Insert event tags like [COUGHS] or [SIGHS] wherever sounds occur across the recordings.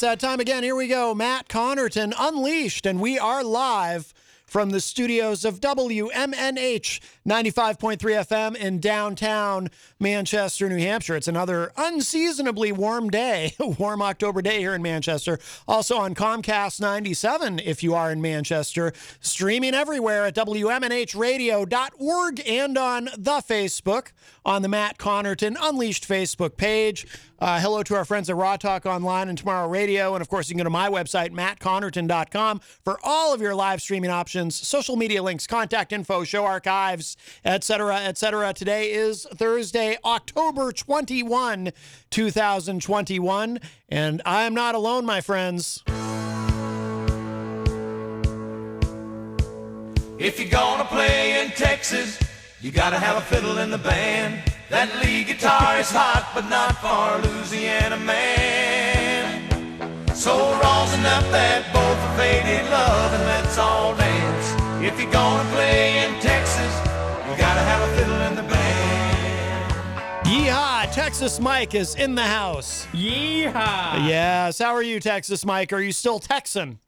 It's that time again. Here we go. Matt Connarton Unleashed, and we are live from the studios of WMNH 95.3 FM in downtown Manchester, New Hampshire. It's another unseasonably warm day, [LAUGHS] warm October day here in Manchester. Also on Comcast 97 if you are in Manchester. Streaming everywhere at WMNHradio.org and on the Facebook on the Matt Connarton Unleashed Facebook page. Uh, hello to our friends at Raw Talk Online and Tomorrow Radio. And of course, you can go to my website, mattconnarton.com, for all of your live streaming options, social media links, contact info, show archives, etc., etc. Today is Thursday, October 21, 2021. And I am not alone, my friends. If you're gonna play in Texas, you gotta have a fiddle in the band. That lead guitar is hot, but not for Louisiana man. So rosin up that bolt for faded love and let's all dance. If you're gonna play in Texas, Yeehaw! Texas Mike is in the house. Yeehaw! Yes. How are you, Texas Mike? Are you still Texan?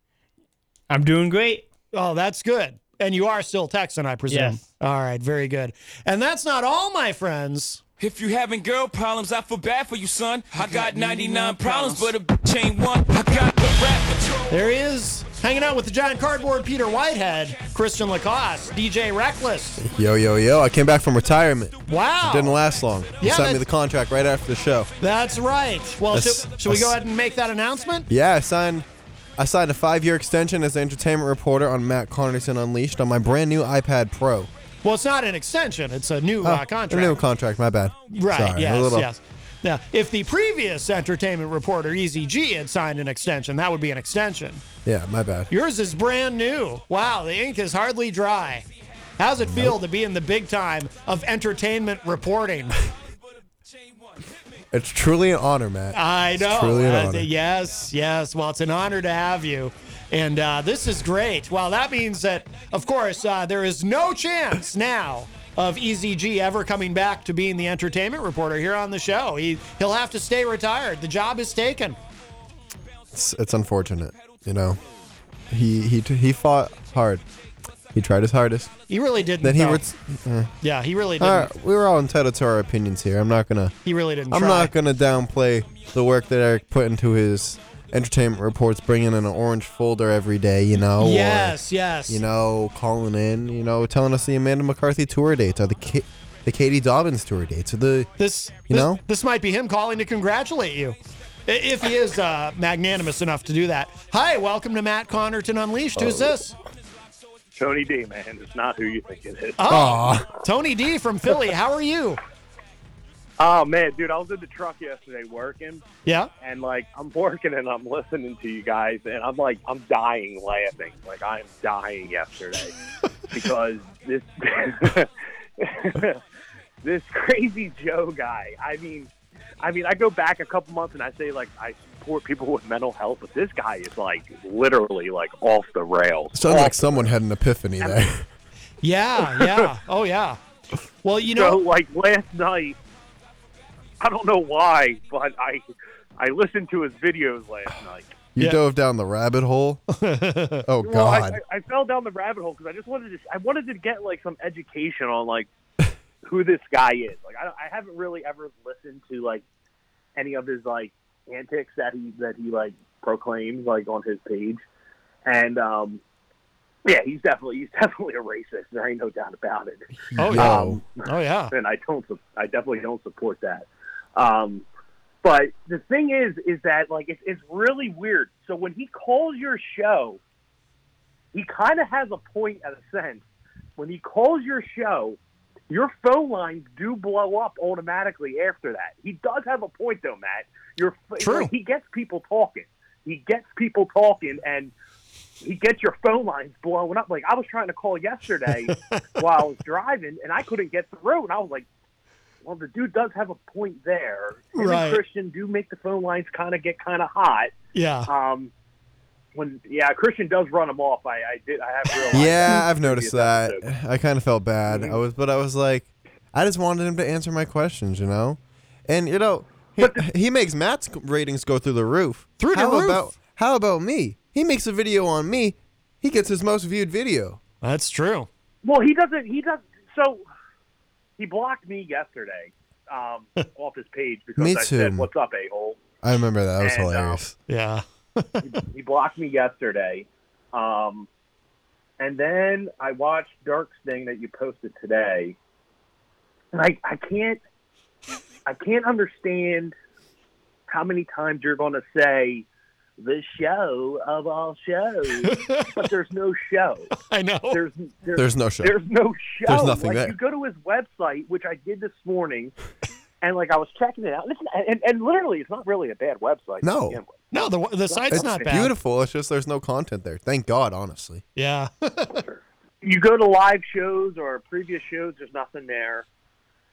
I'm doing great. Oh, that's good. And you are still Texan, I presume. Yes. All right, very good. And that's not all, my friends. If you having girl problems, I feel bad for you, son. I got 99 problems, but a bitch ain't one. I got the rap patrol. There he is, hanging out with the giant cardboard Peter Whitehead, Christian LaCoss, DJ Reckless. Yo, yo, yo. I came back from retirement. Wow. It didn't last long. He Yeah, sent me that- the contract right after the show. That's right. Well, That's- should, should we go ahead and make that announcement? Yeah, I signed I signed a five year extension as an entertainment reporter on Matt Connarton Unleashed on my brand new iPad Pro. Well, it's not an extension, it's a new Oh, uh, contract. A new contract, my bad. Right, Sorry, yes, little- yes. Now, if the previous entertainment reporter, Easy G, had signed an extension, that would be an extension. Yeah, my bad. Yours is brand new. Wow, the ink is hardly dry. How's it feel to be in the big time of entertainment reporting? It's truly an honor, Matt. I know. It's truly an honor. yes, yes. Well, it's an honor to have you. And uh, this is great. Well, that means that, of course, uh, there is no chance now of EZG ever coming back to being the entertainment reporter here on the show. He, he'll have to stay retired. The job is taken. It's, it's unfortunate, you know. He he he fought hard. He tried his hardest. He really didn't. Then he ret- uh, yeah, he really didn't. all right, we were all entitled to our opinions here. I'm not gonna. He really didn't I'm try. not gonna downplay the work that Eric put into his entertainment reports, bringing in an orange folder every day. You know. or, Yes, yes. you know, calling in. You know, telling us the Amanda McCarthy tour dates, or the Ka- the Katie Dobbins tour dates, or the This, you this- know. this might be him calling to congratulate you. If he is uh, magnanimous enough to do that. Hi, welcome to Matt Connarton Unleashed. Who's this? Tony D, man. It's not who you think it is. Oh, Tony D from Philly. How are you? Oh man, dude, I was in the truck yesterday working, Yeah. and like I'm working and I'm listening to you guys, and I'm like I'm dying laughing, like I'm dying yesterday [LAUGHS] because this [LAUGHS] this crazy Joe guy. I mean, I mean, I go back a couple months and I say like I support people with mental health, but this guy is like literally like off the rails. Sounds like someone had an epiphany there. Yeah, yeah. Oh, yeah. Well, you so know, like last night, I don't know why, but I I listened to his videos last night. You dove down the rabbit hole. [LAUGHS] oh Well, God. I, I fell down the rabbit hole because I just wanted to. I wanted to get like some education on like who this guy is. Like I, I haven't really ever listened to like any of his like antics that he that he like proclaims like on his page, and um, yeah, he's definitely he's [LAUGHS] definitely a racist. There ain't no doubt about it. Oh, yeah. Um, Oh, yeah. and I don't. I definitely don't support that. Um, but the thing is, is that like it's, it's really weird. So when he calls your show, he kind of has a point at a sense. When he calls your show, your phone lines do blow up automatically after that. He does have a point though, Matt. Your True. he gets people talking. He gets people talking, and he gets your phone lines blowing up. Like I was trying to call yesterday [LAUGHS] while I was driving, and I couldn't get through, and I was like, "Well, the dude does have a point there." Him Right. and Christian do make the phone lines kind of get kind of hot. Yeah. Um, when yeah, Christian does run them off. I, I did. I have realized. Yeah, I've noticed that. episodes. I kind of felt bad. Mm-hmm. I was, but I was like, I just wanted him to answer my questions, you know. And you know, he, he makes Matt's ratings go through the roof. Through the how roof. About, how about me? He makes a video on me. He gets his most viewed video. That's true. Well, he doesn't. He does. So he blocked me yesterday um, [LAUGHS] off his page because Me I said, too. "What's up, a hole?" I remember that. That was And, um, hilarious. Yeah. he blocked me yesterday. Um, and then I watched Dirk's thing that you posted today, and I, I can't I can't understand how many times you're going to say the show of all shows, but there's no show. [LAUGHS] I know. There's there's, There's no show. There's no show. There's nothing like, there. You go to his website, which I did this morning, and like I was checking it out. Listen, and, and literally, it's not really a bad website. No. No, the the site's It's not bad. beautiful. It's just there's no content there. Thank God, honestly. Yeah. [LAUGHS] you go to live shows or previous shows, there's nothing there.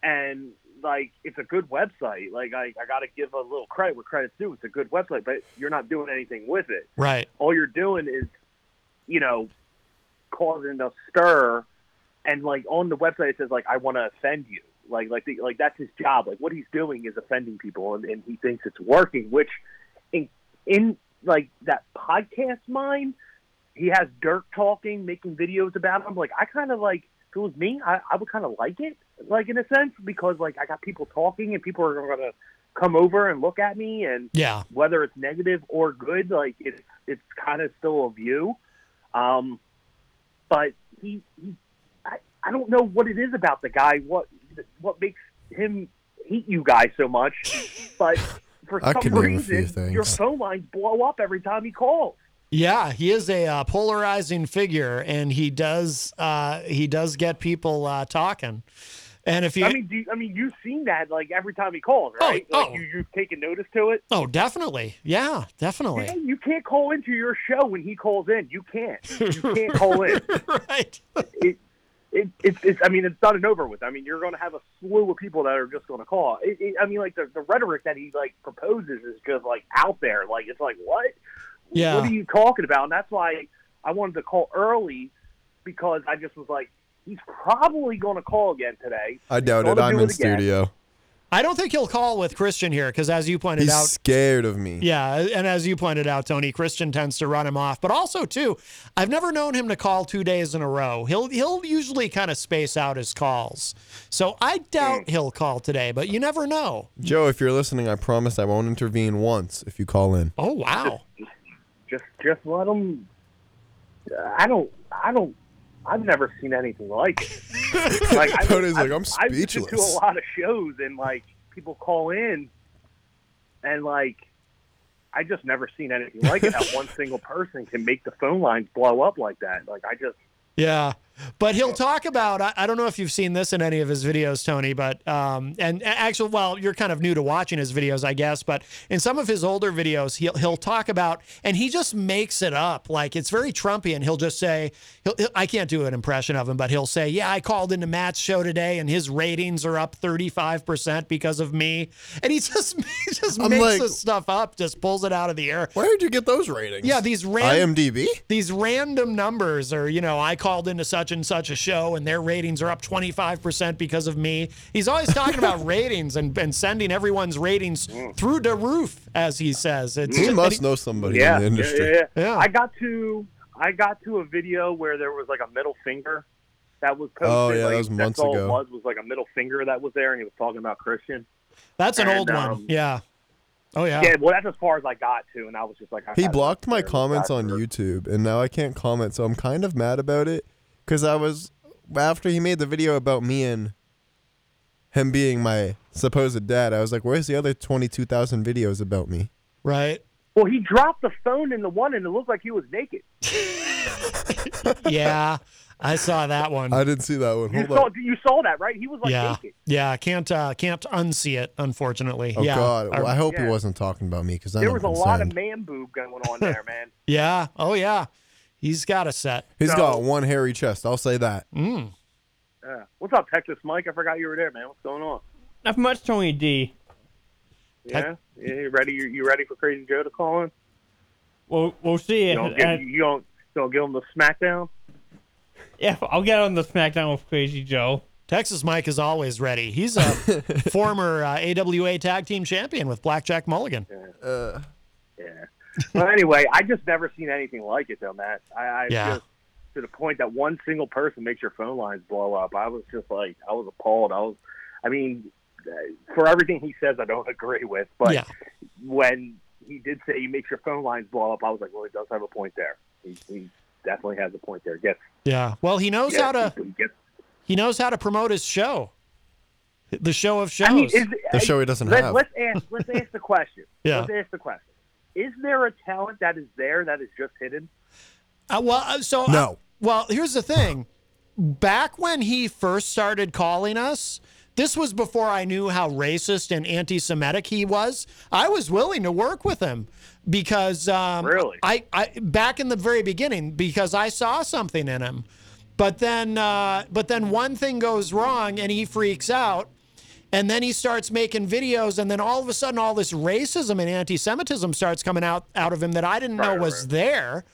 And like it's a good website. Like I, I got to give a little credit where credit's due. It's a good website, but you're not doing anything with it. right. All you're doing is, you know, causing a stir. And like on the website, it says like I want to offend you. Like like the, like that's his job. Like what he's doing is offending people, and, and he thinks it's working. Which in in like that podcast mind, he has Dirk talking, making videos about him. Like I kind of like if it was me, I, I would kind of like it, like in a sense, because like I got people talking and people are going to come over and look at me, and Yeah. whether it's negative or good, like it's it's kind of still a view. Um, but he, he I, I don't know what it is about the guy. What what makes him hate you guys so much? But for I some can name a few reason, your phone lines blow up every time he calls. Yeah, he is a uh, polarizing figure, and he does uh, he does get people uh, talking. And if you, I mean, do you, I mean, you've seen that like every time he calls, oh, right? oh. like you, you've taken notice to it. oh, definitely, yeah, definitely, Yeah, you can't call into your show when he calls in. You can't. [LAUGHS] You can't call in. right? It, it, it's, it's. I mean, it's done and over with. I mean, you're going to have a slew of people that are just going to call. It, it, I mean, like the, the rhetoric that he like proposes is just like out there. Like it's like what? Yeah. What are you talking about? And that's why I wanted to call early because I just was like, he's probably going to call again today. I doubt it. I'm do in it studio. I don't think he'll call with Christian here because, as you pointed out, He's out, scared of me. Yeah, and as you pointed out, Tony, Christian tends to run him off. But also, too, I've never known him to call two days in a row. He'll he'll usually kind of space out his calls. So I doubt mm. he'll call today, but you never know. Joe, if you're listening, I promise I won't intervene once if you call in. Oh wow. Just just let him. I don't. I don't. I've never seen anything like it. [LAUGHS] Like I, Tony's I, like, "I'm I've listened to a lot of shows and like people call in, and like I just never seen anything like it. How [LAUGHS] one single person can make the phone lines blow up like that. Like I just Yeah. But he'll talk about. I, I don't know if you've seen this in any of his videos, Tony. But um, and actually, well, you're kind of new to watching his videos, I guess. But in some of his older videos, he'll he'll talk about, and he just makes it up. Like it's very Trumpy, and he'll just say, he'll, he'll- I can't do an impression of him, but he'll say, "Yeah, I called into Matt's show today, and his ratings are up 35 percent because of me." And he [LAUGHS] just he just I'm makes like- this stuff up, just pulls it out of the air. Where did you get those ratings? Yeah, these ran- IMDb. these random numbers are, you know, I called into such and such a show and their ratings are up 25% because of me. He's always talking about [LAUGHS] ratings and, and sending everyone's ratings through the roof, as he says. It's He just- must he- know somebody yeah, in the industry. Yeah, yeah, yeah. I got to I got to a video where there was like a middle finger that was posted. Oh, yeah, that like, was that's months all ago. It was was like a middle finger that was there, and he was talking about Christian. That's an And, old one. um, Yeah. Oh, yeah. Yeah, well, that's as far as I got to, and I was just like, I He blocked my comments on YouTube, and now I can't comment. So I'm kind of mad about it because I was after he made the video about me and him being my supposed dad. I was like, "Where's the other twenty-two thousand videos about me?" Right. Well, he dropped the phone in the one, and it looked like he was naked. [LAUGHS] yeah. I saw that one. I didn't see that one. You saw on. you saw that, right? He was like yeah. naked. Yeah. Can't, uh, can't unsee it, unfortunately. Oh yeah. God! Well, I hope he wasn't talking about me because I There was a lot of man boob going on there, man. [LAUGHS] Yeah. Oh, yeah. He's got a set. He's So- got one hairy chest. I'll say that. Mm. Yeah. What's up, Texas Mike? I forgot you were there, man. What's going on? Not much, Tony D. Yeah, yeah you ready? You, you ready for Crazy Joe to call in? We'll we'll see. You don't, Uh, give, you don't, you don't give him the smackdown. yeah, I'll get on the SmackDown with Crazy Joe. Texas Mike is always ready. He's a [LAUGHS] former uh, AWA tag team champion with Blackjack Mulligan. Uh, Yeah. Well, anyway, I just never seen anything like it, though, Matt. I, I Yeah. just to the point that one single person makes your phone lines blow up. I was just like, I was appalled. I was, I mean, uh, for everything he says, I don't [LAUGHS] agree with, but Yeah. when he did say he makes your phone lines blow up, I was like, well, he does have a point there. He, he definitely has a point there. Gets, Yeah. Well, he knows gets- how to he gets he knows how to promote his show. The show of shows. I mean, is, The show he doesn't let, have. Let's ask. Let's ask the question. [LAUGHS] Yeah. Let's ask the question. Is there a talent that is there that is just hidden? Uh, well, uh, so No. well, here's the thing. Back when he first started calling us, this was before I knew how racist and anti-Semitic he was. I was willing to work with him because um, Really? I, I back in the very beginning because I saw something in him. But then, uh, but then one thing goes wrong and he freaks out. And then he starts making videos, and then all of a sudden, all this racism and anti-Semitism starts coming out out of him that I didn't know Right, was right. there.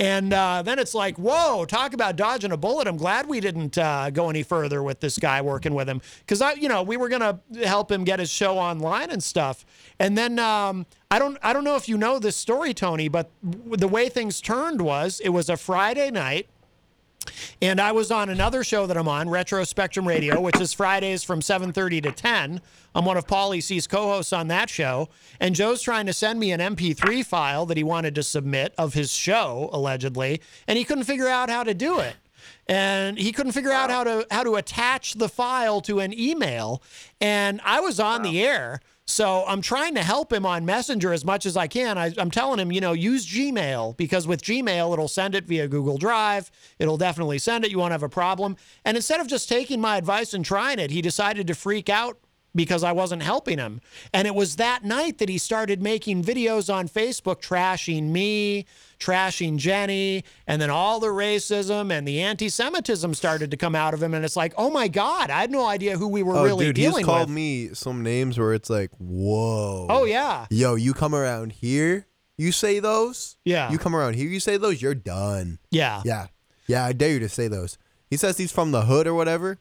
And uh, then it's like, whoa, talk about dodging a bullet. I'm glad we didn't uh, go any further with this guy working with him because I, you know, we were gonna help him get his show online and stuff. And then um, I don't, I don't know if you know this story, Tony, but w- the way things turned was it was a Friday night. And I was on another show that I'm on, Retro Spectrum Radio, which is Fridays from 7:30 to 10. I'm one of Paulie C's co-hosts on that show, and Joe's trying to send me an MP3 file that he wanted to submit of his show allegedly, and he couldn't figure out how to do it. And he couldn't figure out how to how to attach the file to an email, and I was on the air. So I'm trying to help him on Messenger as much as I can. I, I'm telling him, you know, use Gmail because with Gmail, it'll send it via Google Drive. It'll definitely send it. You won't have a problem. And instead of just taking my advice and trying it, he decided to freak out because I wasn't helping him. And it was that night that he started making videos on Facebook trashing me, trashing Jenny, and then all the racism and the anti Semitism started to come out of him. And it's like, oh my God, I had no idea who we were oh, really dude, he's dealing called with. me some names where it's like, whoa. Oh, yeah. Yo, you come around here, you say those. Yeah. You come around here, you say those. You're done. Yeah. Yeah. Yeah. I dare you to say those. He says he's from the hood or whatever.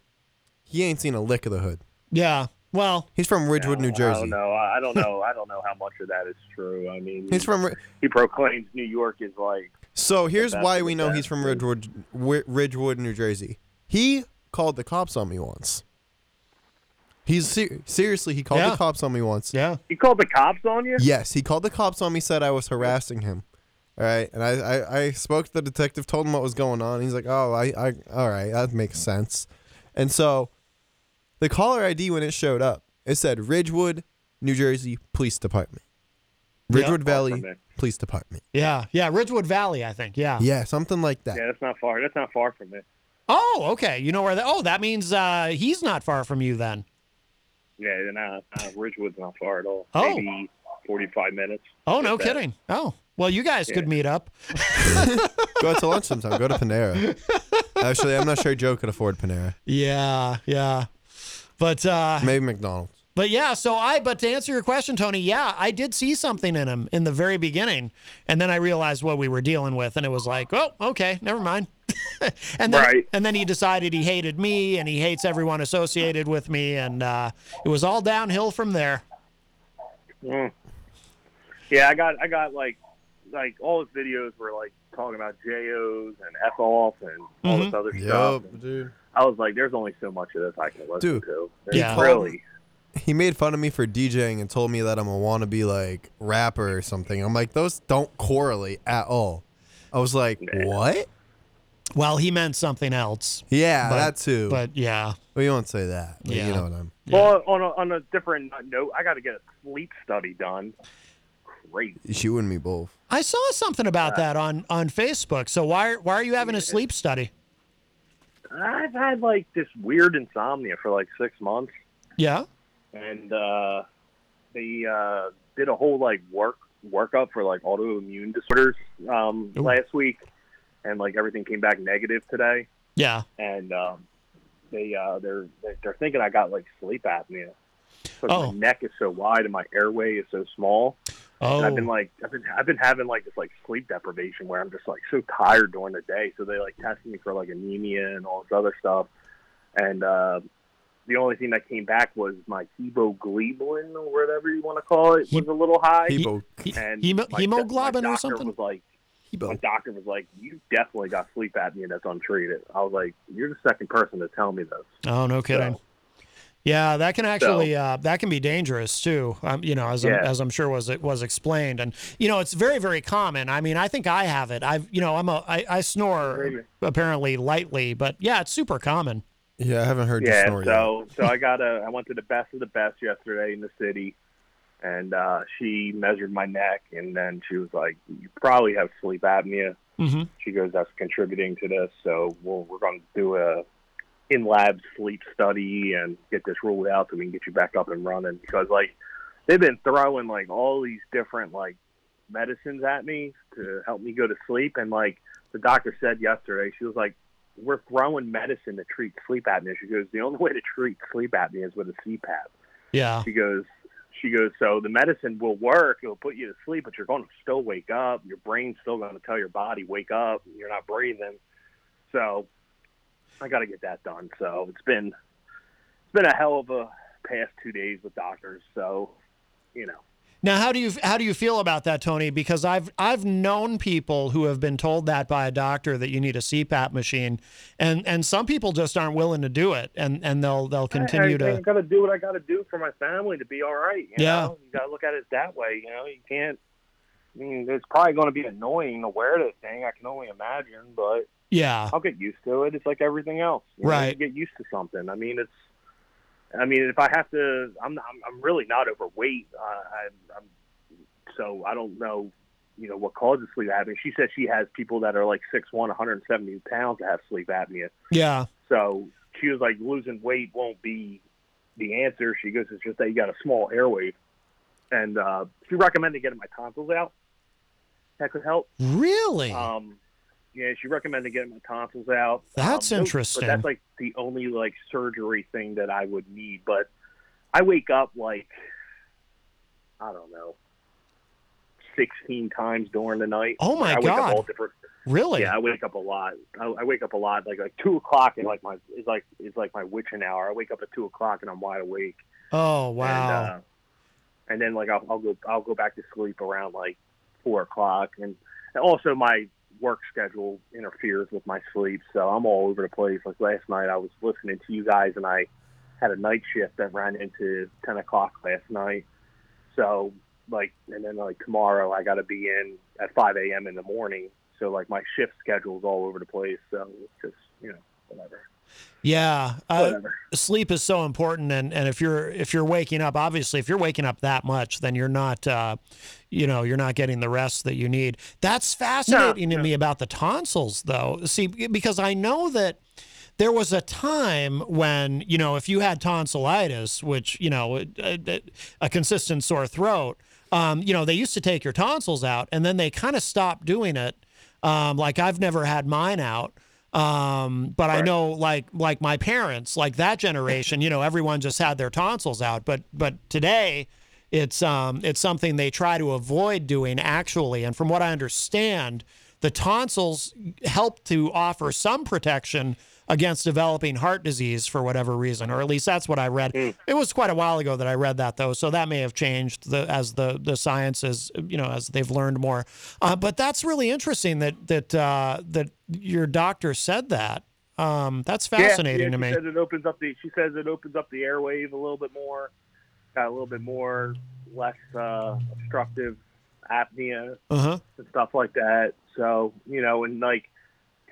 He ain't seen a lick of the hood. Yeah. Well, He's from Ridgewood, New I Jersey. don't know. I don't know. I don't know how much of that is true. I mean, He's from. He proclaims New York is like So here's why we know he's from. Ridgewood, Ridgewood, New Jersey. He called the cops on me once. He's ser- seriously, he called Yeah. the cops on me once. Yeah. he called the cops on you. Yes, he called the cops on me, said I was harassing him. All right, and I, I, I spoke to the detective, told him what was going on. He's like, "Oh, I, I, all right, that makes sense." And so, the caller ID when it showed up, it said Ridgewood, New Jersey Police Department, Ridgewood far Valley. Police Department. Yeah. Yeah. Ridgewood Valley, I think. Yeah. Yeah, something like that. Yeah, that's not far. That's not far from it. Oh, okay. You know where that? Oh, that means uh, he's not far from you then. Yeah, and uh, uh, Ridgewood's not far at all. Oh. Maybe 45 minutes. Oh, no that. kidding. Oh, well, you guys could meet up. [LAUGHS] Go out to lunch sometime. Go to [LAUGHS] Panera. Actually, I'm not sure Joe could afford Panera. Yeah, yeah. But uh, Maybe McDonald's. But yeah, so I but to answer your question, Tony, yeah, I did see something in him in the very beginning, and then I realized what we were dealing with, and it was like, oh, okay, never mind. [LAUGHS] and then Right. and then he decided he hated me and he hates everyone associated with me, and uh, it was all downhill from there. Mm. Yeah, I got I got like like all his videos were like talking about JOs and F off and all this Mhm. other Yup, stuff. dude. I was like, there's only so much of this I can listen Dude, to. he It's really. He made fun of me for DJing and told me that I'm a wannabe like rapper or something. I'm like, those don't correlate at all. I was like, what? Well, he meant something else. Yeah, But- that too. But yeah, well, you won't say that. but Yeah. you know what I'm. Well, on a, on a different note, I got to get a sleep study done. Crazy. You and me both. I saw something about that on on Facebook. So why why are you having a sleep study? I've had like this weird insomnia for like six months. Yeah. and uh, they uh, did a whole like work workup for like autoimmune disorders um, last week, and like everything came back negative today. Yeah. And um, they uh, they're they're thinking I got like sleep apnea. Oh. my neck is so wide and my airway is so small. And I've been Oh. like I've been I've been having like this like sleep deprivation where I'm just like so tired during the day. So they like tested me for like anemia and all this other stuff. And uh the only thing that came back was my hemoglobin or whatever you want to call it was a little high. Hemo- and hemo- my, hemoglobin my or something? Was like, my doctor was like, "You definitely got sleep apnea that's untreated." I was like, "You're the second person to tell me this." Oh, no kidding. Yeah, that can actually uh, that can be dangerous too. Um, you know, as I'm, as I'm sure was it was explained, and you know, it's very very common. I mean, I think I have it. I've you know, I'm a I, I snore apparently lightly, but yeah, it's super common. Yeah, I haven't heard you yeah, snore yet. so so I got a I went to the best of the best yesterday in the city, and uh, she measured my neck, and then she was like, "You probably have sleep apnea." Mm-hmm. She goes, "That's contributing to this, so we'll, we're going to do a in lab sleep study and get this ruled out so we can get you back up and running." Because like they've been throwing like all these different like medicines at me to help me go to sleep, and like the doctor said yesterday, she was like, "We're throwing medicine to treat sleep apnea." She goes, "The only way to treat sleep apnea is with a CPAP." Yeah. She goes, she goes, so the medicine will work. It'll put you to sleep, but you're going to still wake up. Your brain's still going to tell your body, wake up. You're not breathing. So I got to get that done. So it's been, it's been a hell of a past two days with doctors. So, you know, Now, how do you how do you feel about that, Tony? Because I've I've known people who have been told that by a doctor that you need a CPAP machine, and and some people just aren't willing to do it, and and they'll they'll continue I, I, to. got to do what I got to do for my family to be all right. You Yeah. know? you got to look at it that way. You know, you can't. I mean, it's probably going to be annoying to wear this thing. I can only imagine, but Yeah. I'll get used to it. It's like everything else. You know, Right. you get used to something. I mean, it's. I mean, if I have to, I'm I'm, I'm really not overweight. Uh, I, I'm so I don't know, you know, what causes sleep apnea. She says she has people that are like six one, 170 pounds that have sleep apnea. Yeah. So she was like, losing weight won't be the answer. She goes, it's just that you got a small airway, and uh, she recommended getting my tonsils out. That could help. Really? Um, yeah, she recommended getting my tonsils out. That's Um, interesting. But that's like the only like surgery thing that I would need. But I wake up like I don't know, sixteen times during the night. Oh, my I wake God. Up all different. Really? Yeah, I wake up a lot. I, I wake up a lot. Like like two o'clock is like my is like is like my witching hour. I wake up at two o'clock and I'm wide awake. Oh wow. And, uh, and then like I'll, I'll go I'll go back to sleep around like four o'clock, and also my work schedule interferes with my sleep, so I'm all over the place. Like last night, I was listening to you guys, and I had a night shift that ran into ten o'clock last night. So like, and then like tomorrow, I got to be in at five a.m. in the morning. So like my shift schedule is all over the place. So it's just you know whatever. Yeah, uh, sleep is so important, and, and if you're if you're waking up, obviously, if you're waking up that much, then you're not, uh, you know, you're not getting the rest that you need. That's fascinating to me about the tonsils, though. See, because I know that there was a time when you know if you had tonsillitis, which you know a, a, a consistent sore throat, um, you know they used to take your tonsils out, and then they kind of stopped doing it. Um, like I've never had mine out. Um, but I know like like my parents, like that generation, you know, everyone just had their tonsils out. But but today it's um it's something they try to avoid doing actually. And from what I understand, the tonsils help to offer some protection against developing heart disease for whatever reason, or at least that's what I read. It was quite a while ago that I read that though, so that may have changed the, as the the sciences, you know, as they've learned more. Uh, but that's really interesting that that uh, that your doctor said that. Um, that's fascinating yeah, to me. She says it opens up the. She says it opens up the airwave a little bit more. Got a little bit more less uh, obstructive apnea Uh huh. and stuff like that. So you know, and like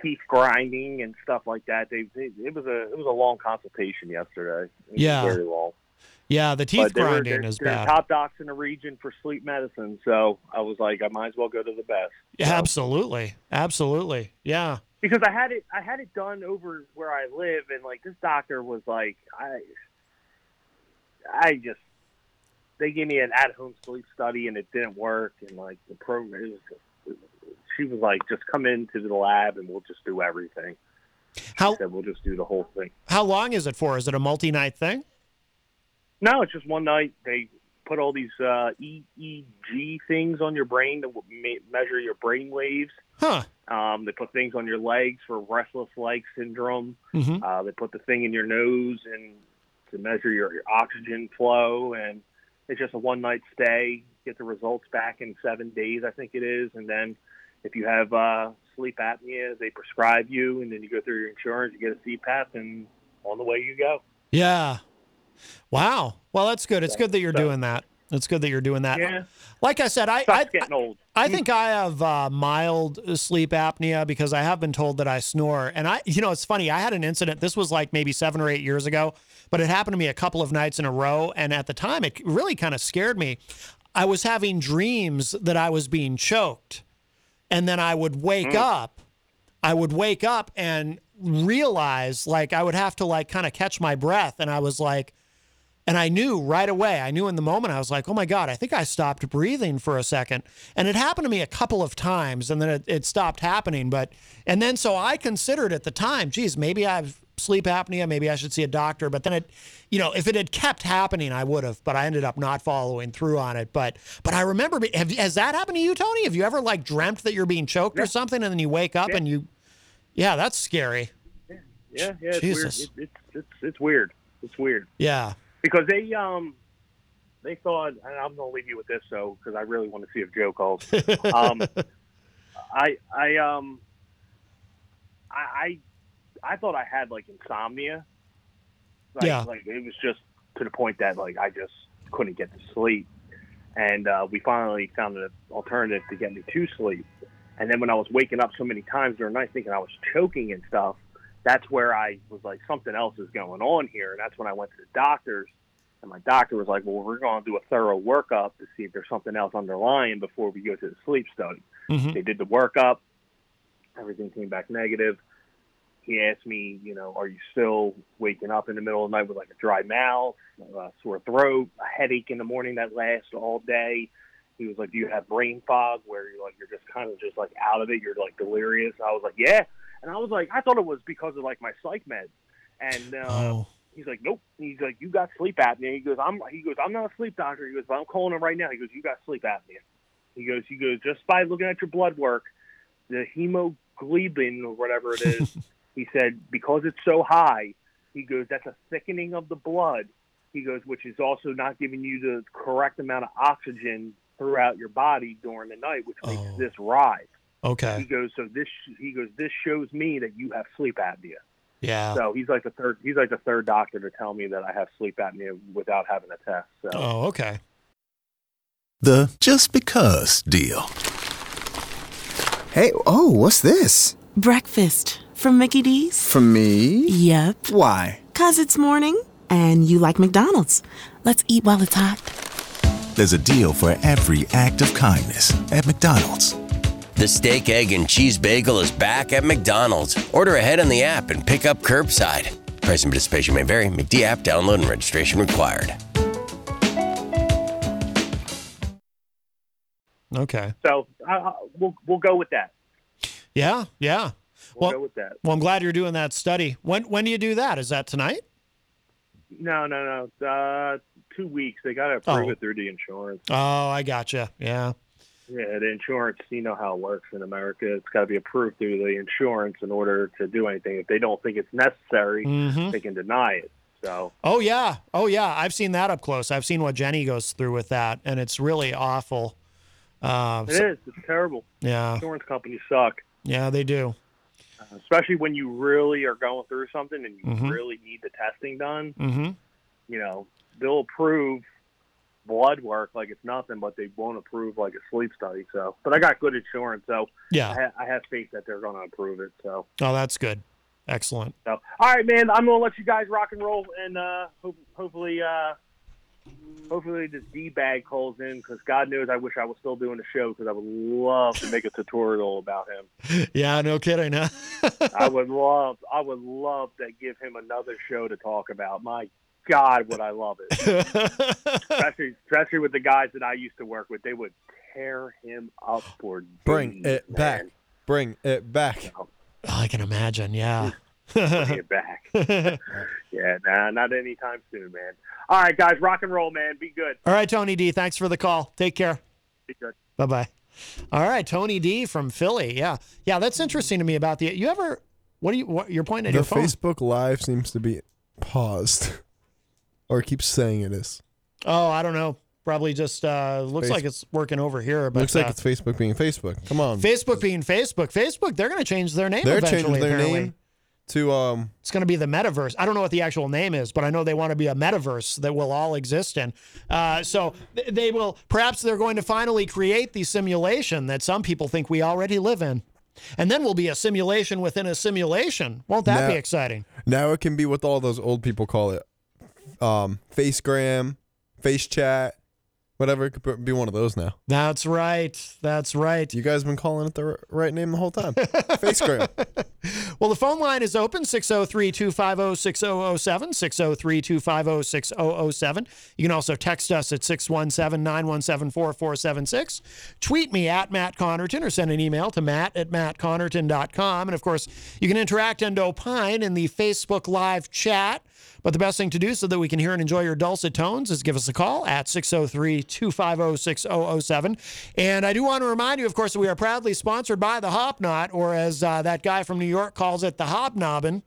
teeth grinding and stuff like that. They, they it was a it was a long consultation yesterday. Yeah. very long. Yeah, the teeth But they were- grinding they're- is they're bad. Top docs in the region for sleep medicine. So I was like, I might as well go to the best. Yeah, absolutely, absolutely. Yeah. because I had it I had it done over where I live and like this doctor was like I I just they gave me an at home sleep study and it didn't work and like the program it was just, she was like just come into the lab and we'll just do everything. How she said we'll just do the whole thing. How long is it for? Is it a multi night thing? No, it's just one night they put all these uh, EEG things on your brain to me- measure your brain waves. Huh. Um, they put things on your legs for restless leg syndrome. Mhm. Uh, they put the thing in your nose and to measure your, your oxygen flow, and it's just a one night stay. Get the results back in seven days, I think it is, and then if you have uh, sleep apnea, they prescribe you, and then you go through your insurance, you get a CPAP, and on the way you go. Yeah. Wow. Well, that's good. It's good that you're doing that. It's good that you're doing that. Yeah. Like I said, I I, getting old. I think I have uh, mild sleep apnea because I have been told that I snore. And I, you know, it's funny. I had an incident. This was like maybe seven or eight years ago, but it happened to me a couple of nights in a row. And at the time, it really kind of scared me. I was having dreams that I was being choked, and then I would wake Mm. up. I would wake up and realize like I would have to like kind of catch my breath, and I was like. And I knew right away, I knew in the moment, I was like, oh my God, I think I stopped breathing for a second. And it happened to me a couple of times and then it, it stopped happening. But, and then so I considered at the time, geez, maybe I have sleep apnea, maybe I should see a doctor. But then it, you know, if it had kept happening, I would have, but I ended up not following through on it. But, but I remember, have, has that happened to you, Tony? Have you ever like dreamt that you're being choked or something and then you wake up Yeah. and you, yeah, that's scary. Yeah, yeah, it's Jesus. weird. It, it's it's it's weird. It's weird Yeah. because they um they thought, and I'm gonna leave you with this, so because I really want to see if Joe calls. [LAUGHS] um, I I um I I I thought I had like insomnia. Like, Yeah. Like it was just to the point that like I just couldn't get to sleep, and uh, we finally found an alternative to get me to sleep. And then when I was waking up so many times during the night thinking I was choking and stuff, that's where I was like, something else is going on here. And that's when I went to the doctors. And my doctor was like, well, we're going to do a thorough workup to see if there's something else underlying before we go to the sleep study. Mhm. They did the workup. Everything came back negative. He asked me, you know, are you still waking up in the middle of the night with like a dry mouth, a sore throat, a headache in the morning that lasts all day? He was like, do you have brain fog where you're like, you're just kind of just like out of it, you're like delirious? I was like, yeah. And I was like, I thought it was because of like my psych meds. And uh, Oh. he's like, nope. He's like, you got sleep apnea. He goes, I'm. He goes, I'm not a sleep doctor. He goes, but I'm calling him right now. He goes, you got sleep apnea. He goes, he goes, just by looking at your blood work, the hemoglobin or whatever it is. [LAUGHS] he said because it's so high. He goes, that's a thickening of the blood. He goes, which is also not giving you the correct amount of oxygen throughout your body during the night, which makes Oh. this rise. Okay. He goes, so this. He goes, this shows me that you have sleep apnea. Yeah. So he's like the third. He's like the third doctor to tell me that I have sleep apnea without having a test. So Oh, okay. The just because deal. Hey, oh, what's this? Breakfast from Mickey D's? From me? Yep. Why? Cause it's morning and you like McDonald's. Let's eat while it's hot. There's a deal for every act of kindness at McDonald's. The steak, egg, and cheese bagel is back at McDonald's. Order ahead on the app and pick up curbside. Price and participation may vary. McD app download and registration required. Okay. So uh, we'll we'll go with that. Yeah, yeah. We'll Well, go with that. well, I'm glad you're doing that study. When when do you do that? Is that tonight? No, no, no. Uh, two weeks. They got to approve Oh. it through the insurance. Oh, I gotcha. Yeah. Yeah, the insurance. You know how it works in America. It's got to be approved through the insurance in order to do anything. If they don't think it's necessary, Mhm. they can deny it. So Oh yeah. Oh yeah. I've seen that up close. I've seen what Jenny goes through with that, and it's really awful. Uh, it so- is. It's terrible. Yeah. Insurance companies suck, Yeah, they do. Especially when you really are going through something and you Mhm. really need the testing done. Mm-hmm. You know, they'll approve blood work like it's nothing, but they won't approve like a sleep study. So, but I got good insurance, so Yeah. I, ha- I have faith that they're going to approve it. So. Oh, that's good. Excellent. So, all right, man. I'm gonna let you guys rock and roll, and uh, hope, hopefully, uh, hopefully this D bag calls in because God knows I wish I was still doing the show because I would love to make a tutorial about him. [LAUGHS] Yeah. No kidding. Huh? [LAUGHS] I would love, I would love to give him another show to talk about. My God, would I love it, [LAUGHS] especially especially with the guys that I used to work with. They would tear him up for Bring days, it back. Bring it back. I can imagine. Yeah. Bring [LAUGHS] it back. [LAUGHS] yeah, nah, not anytime soon, man. All right, guys, rock and roll, man. Be good. All right, Tony D. Thanks for the call. Take care. Be good. Bye bye. All right, Tony D. from Philly. Yeah. Yeah. That's interesting to me about the. You ever? What do you? What, you're pointing at The your phone. Facebook Live seems to be paused, [LAUGHS] or keeps saying it is. Oh, I don't know. Probably just uh, looks Face- like it's working over here. But Looks like uh, it's Facebook being Facebook. Come on, Facebook being Facebook. Facebook, they're going to change their name they're eventually. changing their apparently. name to um. It's going to be the metaverse. I don't know what the actual name is, but I know they want to be a metaverse that will all exist in. Uh, so th- they will, perhaps they're going to finally create the simulation that some people think we already live in. And then we'll be a simulation within a simulation. Won't that be exciting? Now it can be what all those old people call it, um, Facegram, Face Chat, whatever. It could be one of those now. That's right. That's right. You guys been calling it the r- right name the whole time. Facegram. [LAUGHS] Well, the phone line is open 603 250 6007. 603 250 6007. You can also text us at 617 917 4476. Tweet me at Matt Connarton or send an email to matt at mattconnarton.com. And of course, you can interact and opine in the Facebook Live chat. But the best thing to do so that we can hear and enjoy your dulcet tones is give us a call at 603 250 6007. And I do want to remind you, of course, that we are proudly sponsored by the Hop Knot, or as uh, that guy from New York calls it, the Hobnobbin.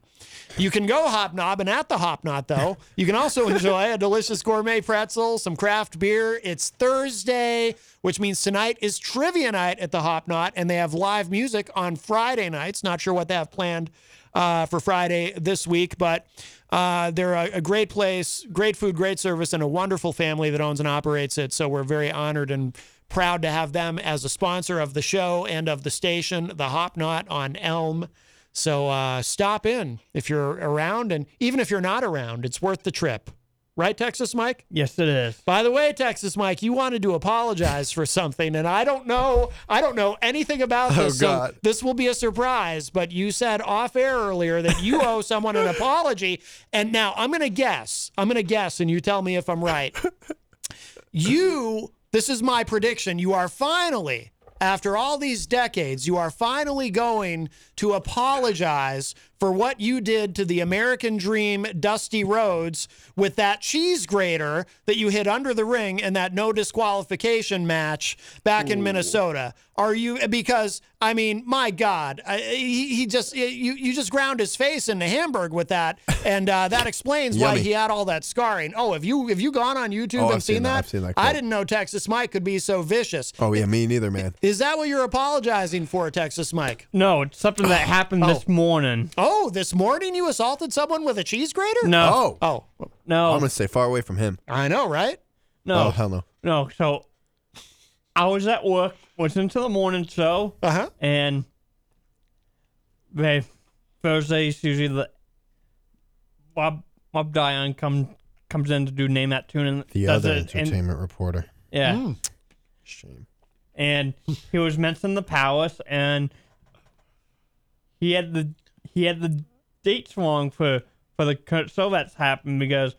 You can go hobnobbing at the Hop Knot, though. You can also enjoy a delicious gourmet pretzel, some craft beer. It's Thursday, which means tonight is trivia night at the Hop Knot, and they have live music on Friday nights. Not sure what they have planned uh, for Friday this week, but uh, they're a, a great place, great food, great service, and a wonderful family that owns and operates it. So we're very honored and proud to have them as a sponsor of the show and of the station, the Hop Knot on Elm. So uh, stop in if you're around, and even if you're not around, it's worth the trip. Right, Texas Mike? Yes, it is. By the way, Texas Mike, you wanted to apologize for something, and I don't know, I don't know anything about Oh, this. so God. this will be a surprise. But you said off air earlier that you owe someone an apology, and now I'm going to guess. I'm going to guess, and you tell me if I'm right. you, this is my prediction. You are finally, after all these decades, you are finally going to apologize for what you did to the American Dream Dusty Rhodes with that cheese grater that you hit under the ring in that no disqualification match back in Minnesota. Are you because I mean, my God, I, he, he just you you just ground his face into Hamburg with that, and uh, that explains why he had all that scarring. Oh, have you have you gone on YouTube Oh, and I've seen, seen that. that? I've seen that I didn't know Texas Mike could be so vicious. Oh yeah, me neither, man. Is that what you're apologizing for, Texas Mike? No, it's something that happened this morning. Oh, this morning you assaulted someone with a cheese grater? No. Oh, Oh, No. I'm gonna stay far away from him. I know, right? no. Oh hell no. No, so I was at work, was into the morning show, Uh huh. and they Thursdays usually the Bob Bob Dion comes comes in to do name that tune and The does other it, and- entertainment reporter. yeah, Hmm. Shame. and he was mentioning the palace, and he had the he had the dates wrong for for the current show that's happened because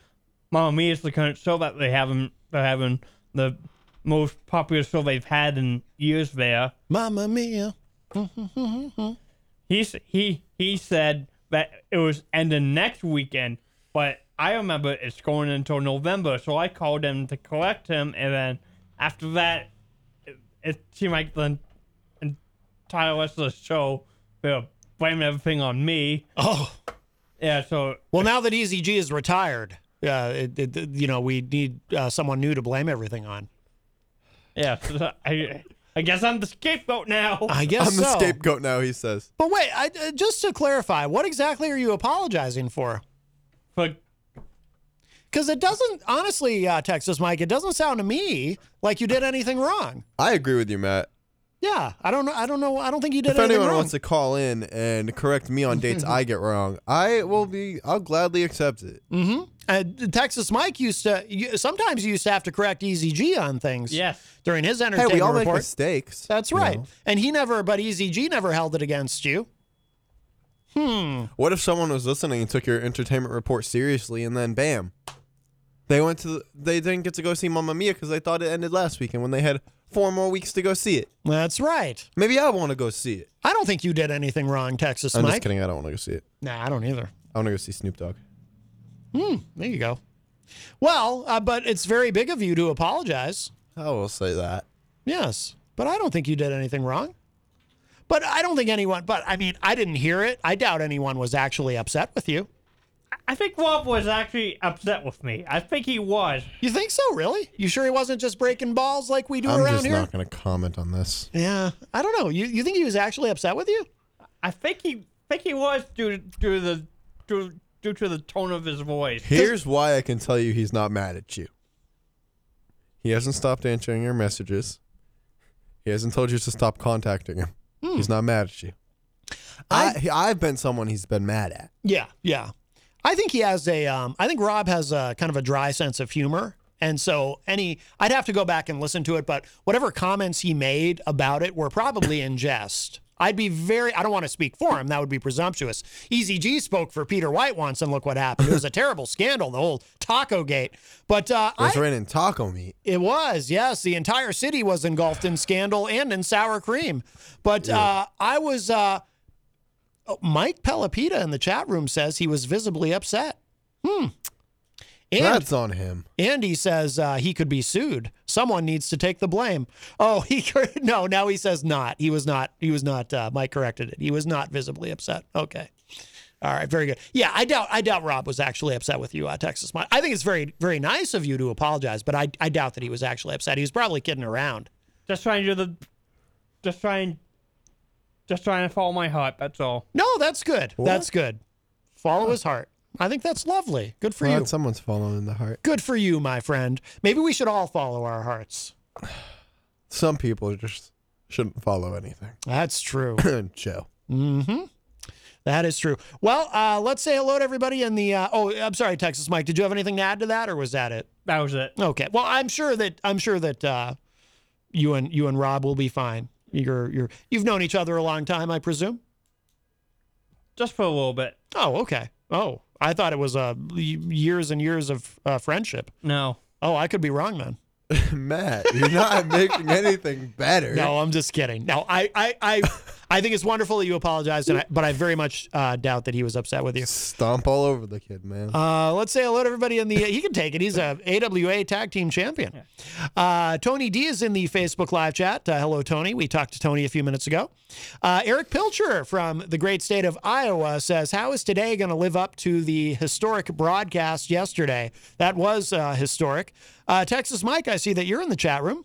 Mamma Mia is the current show that they haven't they're having the most popular show they've had in years there. Mamma Mia. He he he said that it was ending next weekend, but I remember it's going until November. So I called him to correct him, and then after that, it, it seemed like the entire rest of the show they were blaming everything on me. Oh, yeah. So Well, now that Easy G is retired, uh, it, it, you know, we need uh, someone new to blame everything on. yeah, so I I guess I'm the scapegoat now. I guess I'm the scapegoat now, he says. But wait, I, uh, just to clarify, what exactly are you apologizing for? For Because it doesn't, honestly, uh, Texas Mike, it doesn't sound to me like you did anything wrong. I agree with you, Matt. Yeah, I don't know. I don't know. I don't think you did anything. if anyone wrong. wants to call in and correct me on dates [LAUGHS] I get wrong, I will be. I'll gladly accept it. Mm-hmm. Uh, Texas Mike used to. You, sometimes you used to have to correct Easy G on things. Yes. During his entertainment report. Hey, entertainment we all make report. mistakes. That's you right. know. And he never, but Easy G never held it against you. Hmm. What if someone was listening and took your entertainment report seriously, and then bam, they went to the, they didn't get to go see Mamma Mia because they thought it ended last weekend when they had four more weeks to go see it. That's right. Maybe I want to go see it. I don't think you did anything wrong, Texas I'm Mike. just kidding. I don't want to go see it. Nah, I don't either. I want to go see Snoop Dogg. Hmm. There you go. Well, uh, but it's very big of you to apologize. I will say that. Yes, but I don't think you did anything wrong. But I don't think anyone. But I mean, I didn't hear it. I doubt anyone was actually upset with you. I think Rob was actually upset with me. I think he was. You think so? Really? You sure he wasn't just breaking balls like we do around here? I'm around just here? not going to comment on this. Yeah, I don't know. You you think he was actually upset with you? I think he think he was due due to the due, due to the tone of his voice. Here's why I can tell you he's not mad at you. He hasn't stopped answering your messages. He hasn't told you to stop contacting him. Hmm. He's not mad at you. I, he- I've been someone he's been mad at. Yeah, yeah. I think he has a. Um, I think Rob has a kind of a dry sense of humor, and so any. I'd have to go back and listen to it, but whatever comments he made about it were probably in jest. I'd be very. I don't want to speak for him. That would be presumptuous. Easy G spoke for Peter White once, and look what happened. It was a terrible scandal, the whole Taco Gate. But uh, It was I, in taco meat. it was, yes. The entire city was engulfed in scandal and in sour cream. But uh, I was. Uh, oh, Mike Pelopita in the chat room says he was visibly upset. Hmm. And, That's on him. Andy says uh, he could be sued. Someone needs to take the blame. Oh, [LAUGHS] he could, no. Now he says not. He was not. He was not. Uh, Mike corrected it. He was not visibly upset. Okay. All right, very good. Yeah, I doubt. I doubt Rob was actually upset with you, uh, Texas. Mike. I think it's very, very nice of you to apologize, but I, I doubt that he was actually upset. He was probably kidding around. Just trying to do the, just trying, just trying to follow my heart. That's all. No, that's good. What? That's good. Follow his heart. I think that's lovely. Good for Well, you. someone's following the heart. Good for you, my friend. Maybe we should all follow our hearts. [SIGHS] Some people just shouldn't follow anything. That's true. [COUGHS] Joe. Mm-hmm. That is true. Well, uh, let's say hello to everybody in the. Uh, oh, I'm sorry, Texas Mike. Did you have anything to add to that, or was that it? That was it. Okay. Well, I'm sure that I'm sure that uh, you and you and Rob will be fine. You're you're you've known each other a long time, I presume. Just for a little bit. Oh, okay. Oh, I thought it was uh, years and years of uh, friendship. No. Oh, I could be wrong then. [LAUGHS] Matt, you're not [LAUGHS] making anything better. No, I'm just kidding. No, I I I, I think it's wonderful that you apologized, and I, but I very much uh, doubt that he was upset with you. Stomp all over the kid, man. Uh, let's say hello to everybody in the. He can take it. He's a AWA tag team champion. Uh, Tony D is in the Facebook live chat. Uh, hello, Tony. We talked to Tony a few minutes ago. Uh, Erich Pilcher from the great state of Iowa says, "How is today going to live up to the historic broadcast yesterday? That was uh, historic." Uh, Texas Mike, I see that you're in the chat room.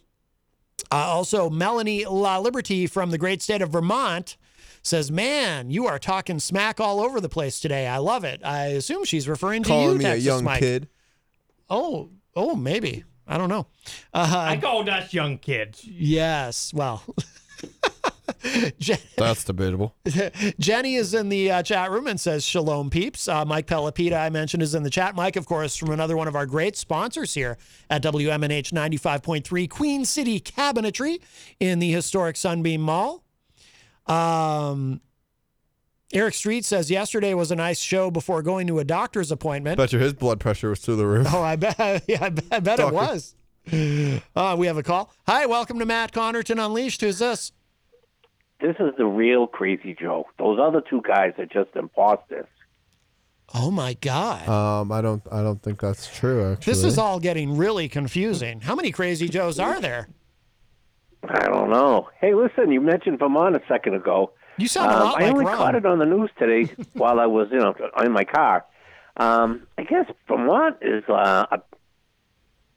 Uh, also, Melanie La Liberty from the great state of Vermont says, "Man, you are talking smack all over the place today. I love it. I assume she's referring to Calling you, me Texas a young Mike. kid. Oh, oh, maybe. I don't know. Uh, I called us young kids. yes. Well, [LAUGHS] [LAUGHS] That's debatable. [LAUGHS] Jenny is in the uh, chat room and says, Shalom, peeps. Uh, Mike Pelopita, I mentioned, is in the chat. Mike, of course, from another one of our great sponsors here at WMNH 95.3 Queen City Cabinetry in the historic Sunbeam Mall. Um, Eric Street says, Yesterday was a nice show before going to a doctor's appointment. Bet you his blood pressure was through the roof. Oh, I bet. [LAUGHS] Yeah, I bet, I bet it was. Uh, we have a call. Hi, welcome to Matt Connarton Unleashed. Who's this? This is the real crazy Joe. Those other two guys are just imposters. Oh my God. Um, I don't. I don't think that's true. Actually, This is all getting really confusing. How many crazy Joes are there? I don't know. Hey, listen, you mentioned Vermont a second ago. You sound a Um, lot I like only Ron. caught it on the news today [LAUGHS] while I was, you know, in my car. Um, I guess Vermont is uh,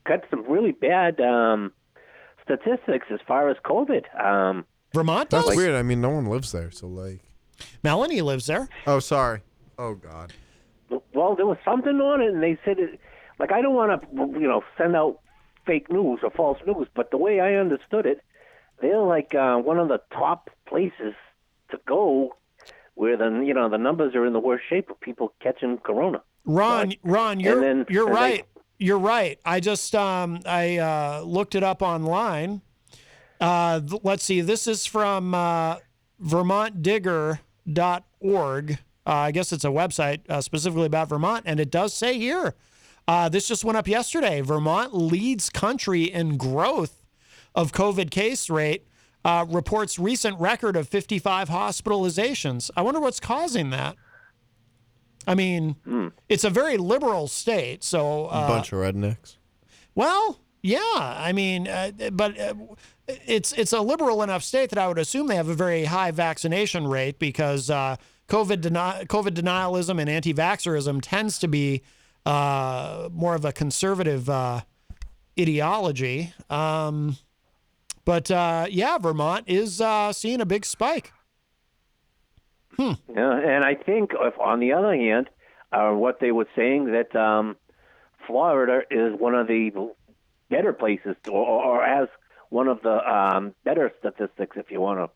got some really bad um, statistics as far as COVID. Um, Vermont That's does? weird. I mean, no one lives there, so like. Melanie lives there. Oh, sorry. Oh God. Well, there was something on it, and they said it. Like, I don't want to, you know, send out fake news or false news, but the way I understood it, they're like uh, one of the top places to go where the you know the numbers are in the worst shape of people catching corona. Ron, Ron, you're then- you're and they- right. you're right. I just um I uh, looked it up online. Uh, let's see. This is from uh, VermontDigger.org. Uh, I guess it's a website uh, specifically about Vermont, and it does say here. Uh, this just went up yesterday. Vermont leads country in growth of COVID case rate. Uh, reports recent record of 55 hospitalizations. I wonder what's causing that. I mean, it's a very liberal state, so uh, Bunch of rednecks. well, yeah. I mean, uh, but uh, it's it's a liberal enough state that I would assume they have a very high vaccination rate because uh, COVID deni- COVID denialism and anti-vaxxerism tends to be uh, more of a conservative uh, ideology. Um, but uh, yeah, Vermont is uh, seeing a big spike. Yeah, and I think if on the other hand, uh, what they were saying that um, Florida is one of the better places, to, or, or has one of the um, better statistics, if you want to.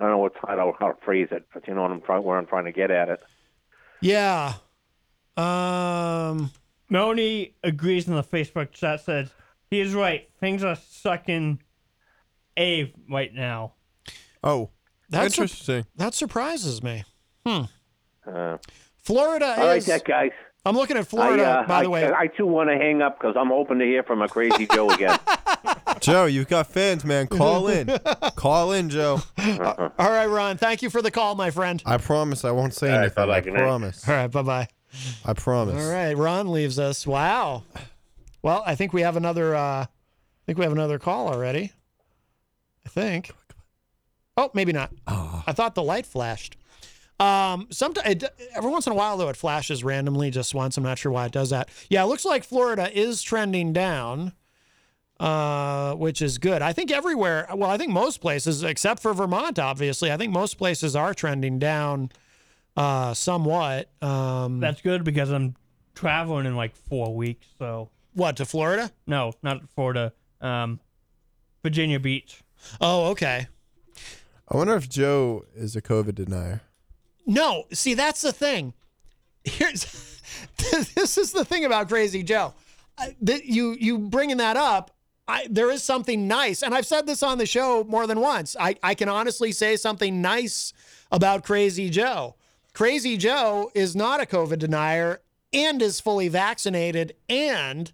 I don't know what how to, how to phrase it, but you know what I'm trying, where I'm trying to get at it. Yeah. Um. Melanie agrees in the Facebook chat. Says he is right. Things are sucking a right now. Oh, That's sur- interesting. that surprises me. Hmm. Uh, Florida all right, is. that guys. I'm looking at Florida, I, uh, by the I- way. I, too want to hang up because I'm hoping to hear from a crazy Joe again. [LAUGHS] Joe, you've got fans, man. Call in. [LAUGHS] Call in, Joe. All right, Ron. Thank you for the call, my friend. I promise I won't say All right, anything. bye-bye, I night. promise. All right, bye bye. I promise. All right, Ron leaves us. Wow. Well, I think we have another. Uh, I think we have another call already. I think. Oh, maybe not. I thought the light flashed. Um, sometimes every once in a while though, it flashes randomly just once. I'm not sure why it does that. Yeah, it looks like Florida is trending down, uh, which is good. I think everywhere. Well, I think most places, except for Vermont, obviously. I think most places are trending down, uh, somewhat. Um, That's good because I'm traveling in like four weeks. So what to Florida? no, not Florida. Um, Virginia Beach. Oh, okay. I wonder if Joe is a COVID denier. No, see, that's the thing. Here's [LAUGHS] this is the thing about Crazy Joe. That you you bringing that up. I, there is something nice, and I've said this on the show more than once. I, I can honestly say something nice about Crazy Joe. Crazy Joe is not a COVID denier and is fully vaccinated. And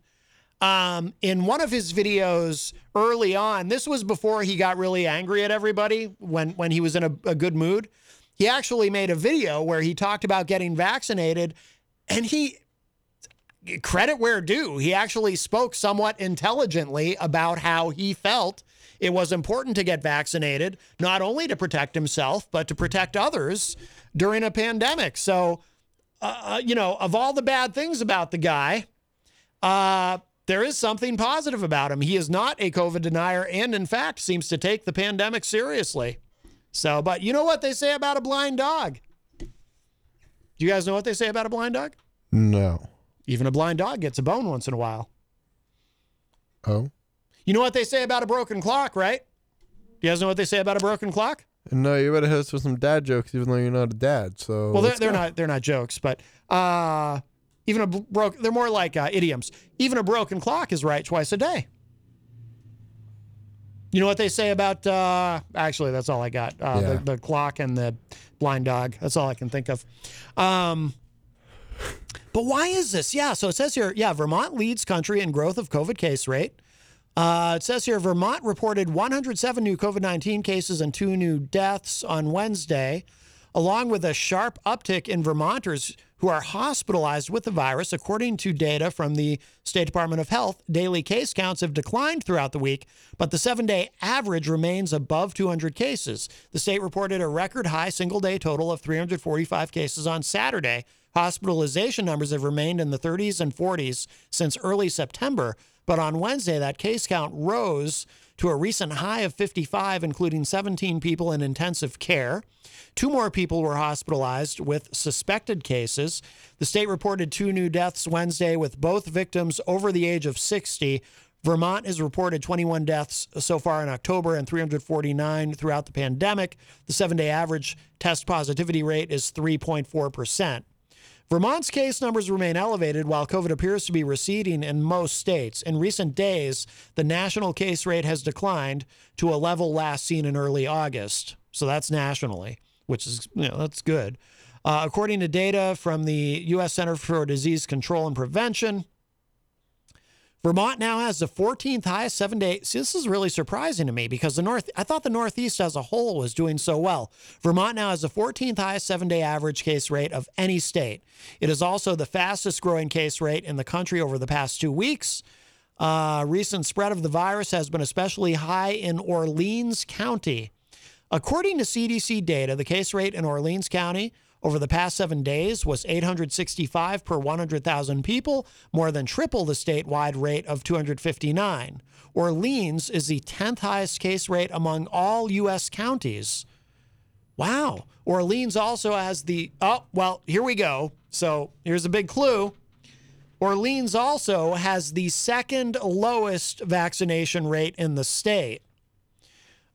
um, in one of his videos early on, this was before he got really angry at everybody when when he was in a, a good mood. He actually made a video where he talked about getting vaccinated, and he credit where due. He actually spoke somewhat intelligently about how he felt it was important to get vaccinated, not only to protect himself, but to protect others during a pandemic. So, uh, you know, of all the bad things about the guy, uh, there is something positive about him. He is not a COVID denier and, in fact, seems to take the pandemic seriously. So, but you know what they say about a blind dog? Do you guys know what they say about a blind dog? No. Even a blind dog gets a bone once in a while. Oh. You know what they say about a broken clock, right? You guys know what they say about a broken clock? No, you better hit us with some dad jokes, even though you're not a dad. So Well, they're, they're not they're not jokes, but uh, even a broke they're more like uh, idioms. Even a broken clock is right twice a day. You know what they say about? Uh, actually, that's all I got. Uh, Yeah. the, the clock and the blind dog. That's all I can think of. Um, but why is this? Yeah, so it says here, yeah, Vermont leads country in growth of COVID case rate. Uh, it says here Vermont reported 107 new COVID 19 cases and two new deaths on Wednesday, along with a sharp uptick in Vermonters who are hospitalized with the virus. According to data from the State Department of Health, daily case counts have declined throughout the week, but the seven day average remains above 200 cases. The state reported a record high single day total of 345 cases on Saturday. Hospitalization numbers have remained in the 30s and 40s since early September, but on Wednesday, that case count rose to a recent high of 55, including 17 people in intensive care. Two more people were hospitalized with suspected cases. The state reported two new deaths Wednesday, with both victims over the age of 60. Vermont has reported 21 deaths so far in October and 349 throughout the pandemic. The seven day average test positivity rate is 3.4%. Vermont's case numbers remain elevated while COVID appears to be receding in most states. In recent days, the national case rate has declined to a level last seen in early August. So that's nationally, which is, you know, that's good. Uh, according to data from the U.S. Center for Disease Control and Prevention, Vermont now has the 14th highest seven day. See, this is really surprising to me because the North, I thought the Northeast as a whole was doing so well. Vermont now has the 14th highest seven day average case rate of any state. It is also the fastest growing case rate in the country over the past two weeks. Uh, recent spread of the virus has been especially high in Orleans County. According to CDC data, the case rate in Orleans County over the past seven days was 865 per 100,000 people, more than triple the statewide rate of 259. Orleans is the 10th highest case rate among all U.S. counties. Wow. Orleans also has the, oh, well, here we go. So here's a big clue. Orleans also has the second lowest vaccination rate in the state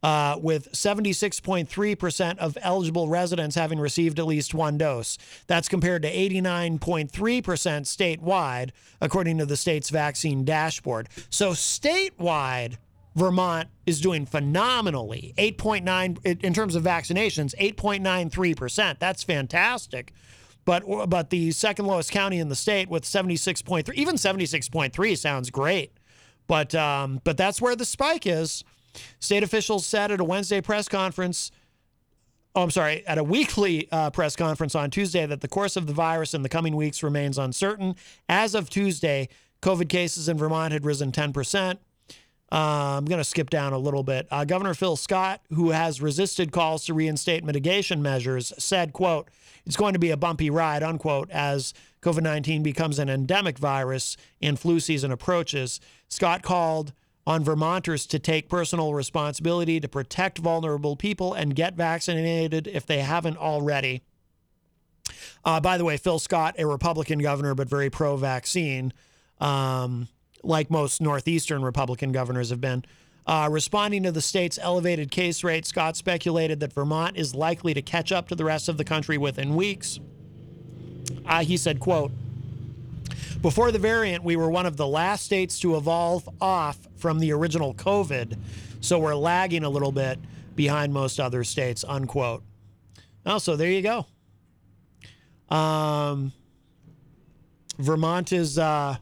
uh, with 76.3% of eligible residents having received at least one dose. That's compared to 89.3% statewide, according to the state's vaccine dashboard. So, statewide, Vermont is doing phenomenally. 8.9 in terms of vaccinations, 8.93%. That's fantastic. But but the second lowest county in the state with 76.3, even 76.3 sounds great. But um, but that's where the spike is. State officials said at a Wednesday press conference, oh, I'm sorry, at a weekly uh, press conference on Tuesday that the course of the virus in the coming weeks remains uncertain. As of Tuesday, COVID cases in Vermont had risen 10%. Uh, I'm going to skip down a little bit. Uh, Governor Phil Scott, who has resisted calls to reinstate mitigation measures, said, quote, it's going to be a bumpy ride, unquote, as COVID-19 becomes an endemic virus and flu season approaches. Scott called on Vermonters to take personal responsibility to protect vulnerable people and get vaccinated if they haven't already. Uh, by the way, Phil Scott, a Republican governor, but very pro vaccine, um, like most Northeastern Republican governors have been. Uh, responding to the state's elevated case rate, Scott speculated that Vermont is likely to catch up to the rest of the country within weeks. Uh, he said, quote, before the variant, we were one of the last states to evolve off from the original COVID, so we're lagging a little bit behind most other states, unquote. Oh, so there you go. Um, Vermont is, uh,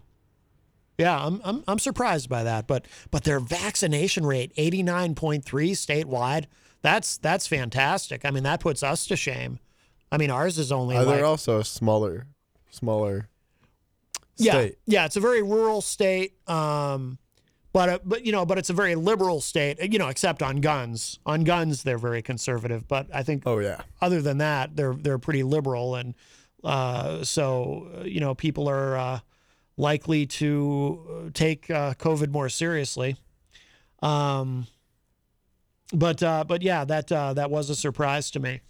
yeah, I'm, I'm, I'm surprised by that, but but their vaccination rate, 89.3 statewide, that's that's fantastic. I mean, that puts us to shame. I mean, ours is only Are like, there also a smaller, smaller state? yeah, it's a very rural state. Um, but uh, but you know, but it's a very liberal state. You know, except on guns. On guns, they're very conservative. But I think. Oh yeah. Other than that, they're they're pretty liberal, and uh, so uh, you know, people are uh, likely to take uh, COVID more seriously. Um, but uh, but yeah, that uh, that was a surprise to me.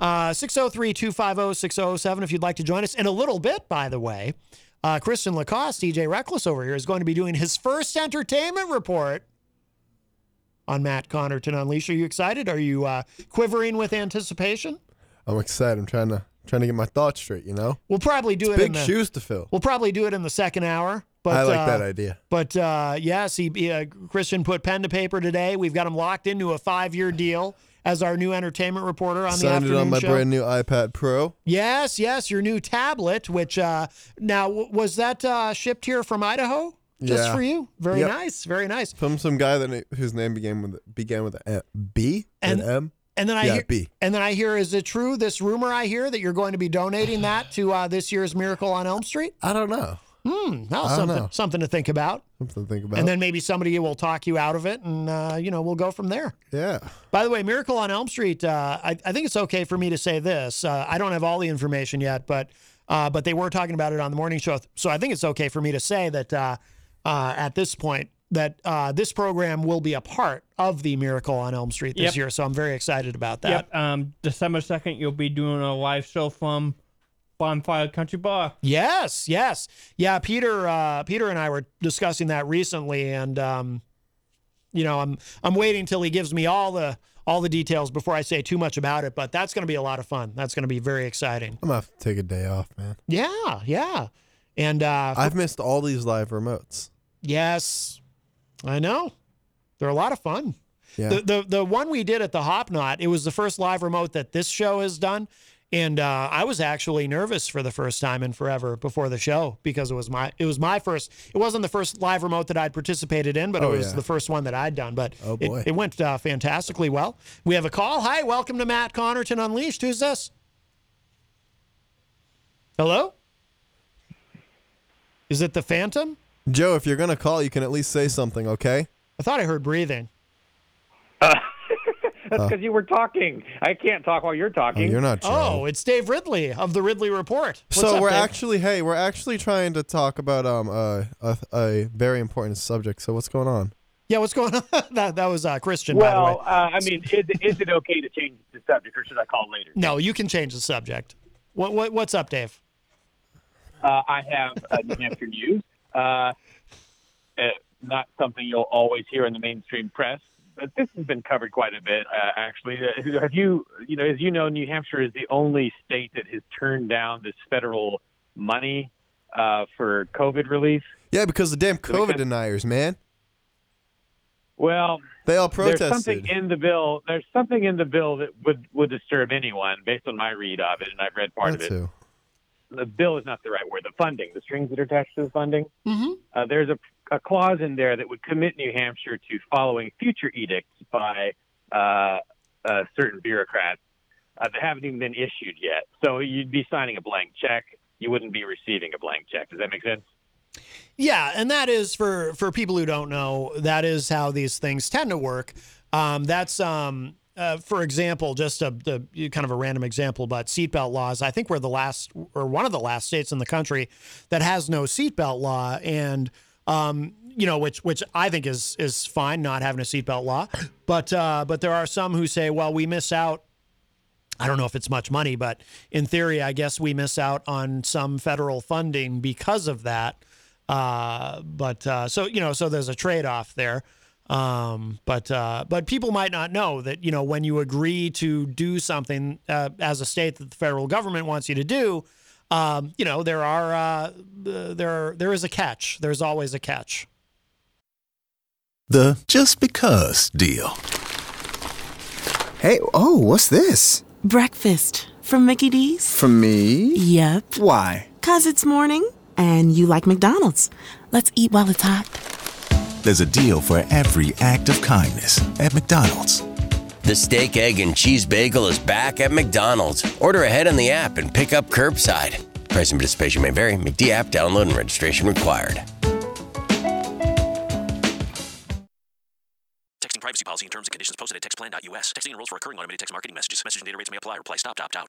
Uh, 603 250 6007 if you'd like to join us. In a little bit, by the way, uh, Christian LaCoss, DJ Reckless over here, is going to be doing his first entertainment report on Matt Connarton Unleashed. Are you excited? Are you uh, quivering with anticipation? I'm excited. I'm trying to trying to get my thoughts straight. You know, We'll probably do It's it big in the, shoes to fill. We'll probably do it in the second hour. But I like uh, that idea. But uh, yes, he, he, uh, Christian put pen to paper today. We've got him locked into a five-year deal as our new entertainment reporter on the Signed it on my show. brand new iPad Pro. Yes, yes, your new tablet. Which uh, now was that uh, shipped here from Idaho? Just Yeah. for you. Very Yep. nice. Very nice. From some guy that whose name began with began with a B and M. And then I yeah, hear, B. and then I hear, is it true? This rumor I hear that you're going to be donating that to uh, this year's Miracle on Elm Street. I don't know. Hmm. Well, something something to think about. Something to think about. And then maybe somebody will talk you out of it, and uh, you know we'll go from there. yeah. By the way, Miracle on Elm Street. Uh, I, I think it's okay for me to say this. Uh, I don't have all the information yet, but uh, but they were talking about it on the morning show, so I think it's okay for me to say that uh, uh, at this point that uh, this program will be a part of the Miracle on Elm Street this Yep. year. So I'm very excited about that. Yep. Um, December second, you'll be doing a live show from Bonfire Country Bar. Yes, yes, yeah. Peter, uh, Peter and I were discussing that recently, and um, you know, I'm I'm waiting till he gives me all the all the details before I say too much about it. But that's going to be a lot of fun. That's going to be very exciting. I'm gonna have to take a day off, man. Yeah, yeah, and uh, I've missed all these live remotes. yes, I know they're a lot of fun. Yeah. The, the the one we did at the Hop Knot, it was the first live remote that this show has done. And uh, I was actually nervous for the first time in forever before the show because it was my it was my first. It wasn't the first live remote that I'd participated in, but Oh, it was yeah. the first one that I'd done. But Oh, it- boy. it, went uh, fantastically well. We have a call. Hi, welcome to Matt Connarton Unleashed. Who's this? Hello. Is it the Phantom? Joe, if you're gonna call, you can at least say something, okay? I thought I heard breathing. [LAUGHS] That's because you were talking. I can't talk while you're Oh, talking. you're not Joe. Oh, it's Dave Ridley of the Ridley Report. What's so up, we're Dave? actually, hey, we're actually trying to talk about um uh, a a very important subject. So what's going on? Yeah, what's going [LAUGHS] on? that, that was uh, Christian, by the way. Well, uh, I mean, is, is it okay to change the subject, or should I call later? No, you can change the subject. What, what What's up, Dave? Uh, I have uh, New Hampshire news. Uh, uh, not something you'll always hear in the mainstream press, but this has been covered quite a bit. Uh, actually, Uh, have you, you know, as you know, New Hampshire is the only state that has turned down this federal money uh, for COVID relief. Yeah, because the damn COVID because- deniers, man. Well, They all there's something in the bill. There's something in the bill that would would disturb anyone, based on my read of it, and I've read part That's of it. who. the bill is not the right word. The funding, the strings that are attached to the funding. Mm-hmm. Uh, there's a, a clause in there that would commit New Hampshire to following future edicts by uh, certain bureaucrats uh, that haven't even been issued yet. So you'd be signing a blank check. You wouldn't be receiving a blank check. Does that make sense? Yeah, and that is for for people who don't know. That is how these things tend to work. Um, that's um, uh, for example, just a, a kind of a random example, but seatbelt laws. I think we're the last or one of the last states in the country that has no seatbelt law, and um, you know, which which I think is is fine not having a seatbelt law. But uh, but there are some who say, well, we miss out I don't know if it's much money, but in theory, I guess we miss out on some federal funding because of that. Uh, but uh, so you know, so there's a trade-off there. Um, but uh, but people might not know that you know when you agree to do something uh, as a state that the federal government wants you to do, um, you know there are uh, there there is a catch. There's always a catch. The just because deal. Hey, oh, what's this? Breakfast from Mickey D's. From me? Yep. Why? Cause it's morning and you like McDonald's. Let's eat while it's hot. There's a deal for every act of kindness at McDonald's. The steak, egg, and cheese bagel is back at McDonald's. Order ahead on the app and pick up curbside. Price and participation may vary. McD app download and registration required. Texting privacy policy and terms and conditions posted at textplan.us. Texting enrolls for recurring automated text marketing messages. Message and data rates may apply. Reply stop to opt out.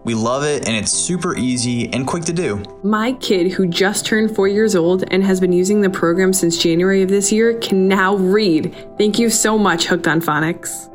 We love it and it's super easy and quick to do. My kid, who just turned four years old and has been using the program since January of this year, can now read. Thank you so much, Hooked on Phonics.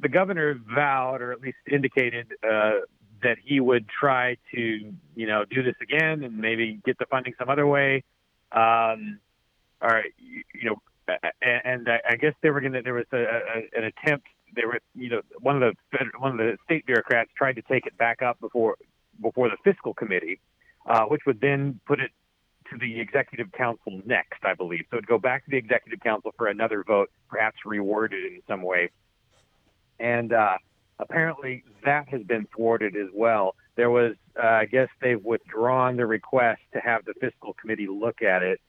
the governor vowed, or at least indicated, uh, that he would try to, you know, do this again and maybe get the funding some other way. Um, or you, know, and, I, guess they were going to. There was a, a, an attempt. They were, you know, one of the one of the state bureaucrats tried to take it back up before before the fiscal committee, uh, which would then put it to the executive council next, I believe. So it'd go back to the executive council for another vote, perhaps reworded in some way. And uh, apparently that has been thwarted as well. There was, uh, I guess, they've withdrawn the request to have the fiscal committee look at it.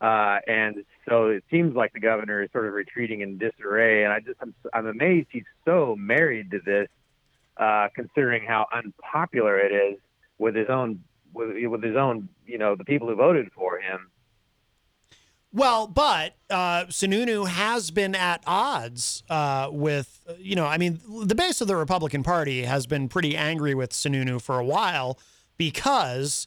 Uh, and so it seems like the governor is sort of retreating in disarray. And I just, I'm, I'm amazed he's so married to this, uh, considering how unpopular it is with his own, with, with his own, you know, the people who voted for him. Well, but uh, Sununu has been at odds uh, with, you know, I mean, the base of the Republican Party has been pretty angry with Sununu for a while because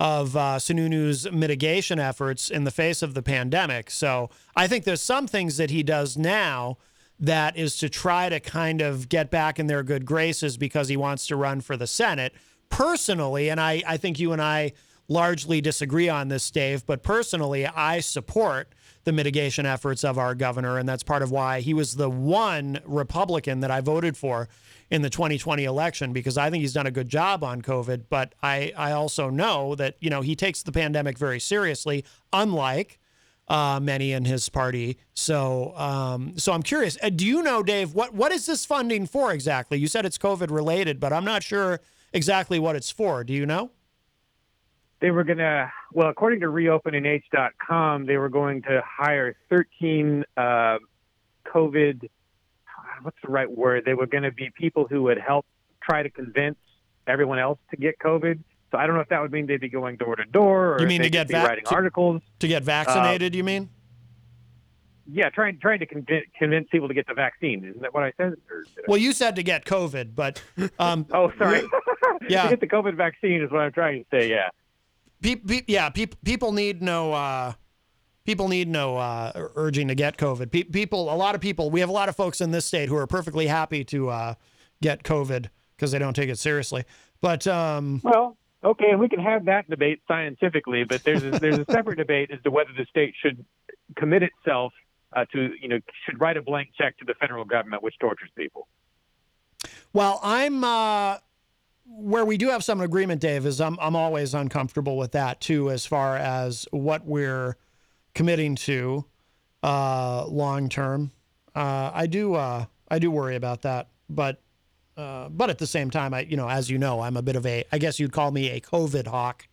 of uh, Sununu's mitigation efforts in the face of the pandemic. So I think there's some things that he does now that is to try to kind of get back in their good graces because he wants to run for the Senate. Personally, and I, I think you and I largely disagree on this, Dave, but personally, I support the mitigation efforts of our governor, and that's part of why he was the one Republican that I voted for in the 2020 election because I think he's done a good job on COVID. But I, I also know that you know he takes the pandemic very seriously, unlike uh, many in his party. So, um, so I'm curious. Uh, do you know, Dave, what what is this funding for exactly? You said it's COVID related, but I'm not sure exactly what it's for. Do you know? They were going to, well, according to reopennh.com, they were going to hire 13 uh, COVID, what's the right word? They were going to be people who would help try to convince everyone else to get COVID. So I don't know if that would mean they'd be going door to door or You mean to get vac- writing to- articles. To get vaccinated, you mean? Yeah, trying trying to convince, convince people to get the vaccine. Isn't that what I said? Or did I- Well, you said to get COVID, but um, [LAUGHS] oh, sorry. Yeah. [LAUGHS] to get the COVID vaccine is what I'm trying to say. Yeah. Pe- pe- yeah, pe- people need no uh, people need no uh, urging to get COVID. Pe- people, a lot of people, we have a lot of folks in this state who are perfectly happy to uh, get COVID because they don't take it seriously. But um, Well, okay, and we can have that debate scientifically, but there's a, there's a separate debate as to whether the state should commit itself uh, to, you know, should write a blank check to the federal government, which tortures people. Well, I'm uh, where we do have some agreement, Dave. Is I'm I'm always uncomfortable with that too, as far as what we're committing to uh, long term. Uh, I do uh, I do worry about that, but uh, but at the same time, I you know as you know, I'm a bit of a I guess you'd call me a COVID hawk.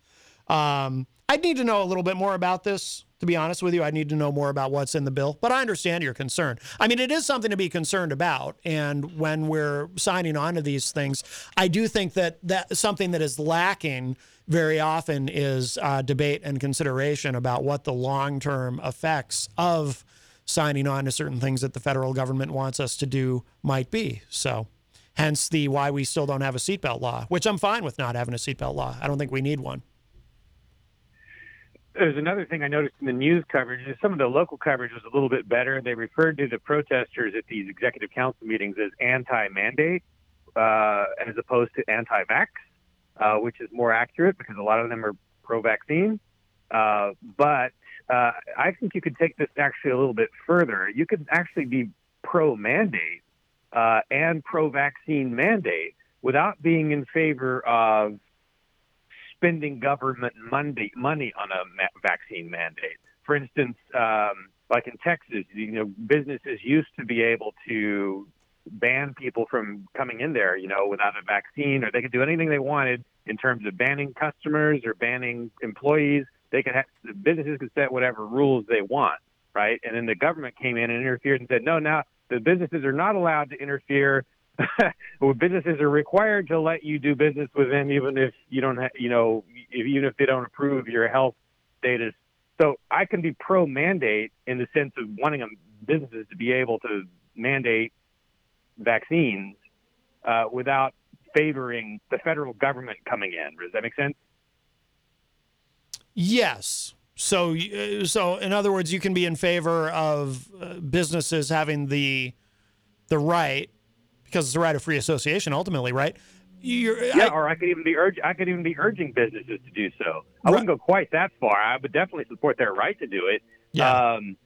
Um, I'd need to know a little bit more about this. To be honest with you, I need to know more about what's in the bill. But I understand your concern. I mean, it is something to be concerned about. And when we're signing on to these things, I do think that that something that is lacking very often is uh, debate and consideration about what the long-term effects of signing on to certain things that the federal government wants us to do might be. So, hence the why we still don't have a seatbelt law, which I'm fine with not having a seatbelt law. I don't think we need one. There's another thing I noticed in the news coverage is some of the local coverage was a little bit better. They referred to the protesters at these executive council meetings as anti-mandate uh, as opposed to anti-vax, uh, which is more accurate because a lot of them are pro-vaccine. Uh, but uh, I think you could take this actually a little bit further. You could actually be pro-mandate uh, and pro-vaccine mandate without being in favor of spending government money money on a vaccine mandate. For instance, um, like in Texas, you know, businesses used to be able to ban people from coming in there, you know, without a vaccine, or they could do anything they wanted in terms of banning customers or banning employees. They could have the businesses could set whatever rules they want, right? And then the government came in and interfered and said, no, now the businesses are not allowed to interfere. [LAUGHS] well, businesses are required to let you do business with them, even if you don't, ha- you know, if, even if they don't approve your health status. So I can be pro mandate in the sense of wanting um, businesses to be able to mandate vaccines uh, without favoring the federal government coming in. Does that make sense? Yes. So, uh, so in other words, you can be in favor of uh, businesses having the the right because it's the right of free association ultimately, right? You're, yeah, or I could even be urge I could even be urging businesses to do so. I wouldn't go quite that far. I would definitely support their right to do it. Yeah. Um,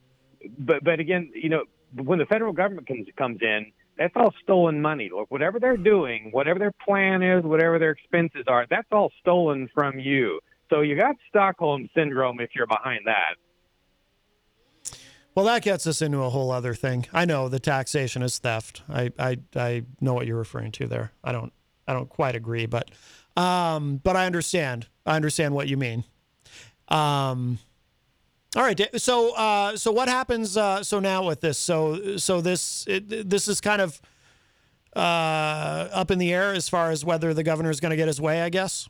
but but again, you know, when the federal government comes comes in, that's all stolen money. Look, whatever they're doing, whatever their plan is, whatever their expenses are, that's all stolen from you. So you got Stockholm syndrome if you're behind that. Well, that gets us into a whole other thing. I know the taxation is theft. I, I, I know what you're referring to there. I don't I don't quite agree, but um, but I understand. I understand what you mean. Um, all right. So uh, so what happens? Uh, so now with this, so so this it, this is kind of uh, up in the air as far as whether the governor is going to get his way. I guess.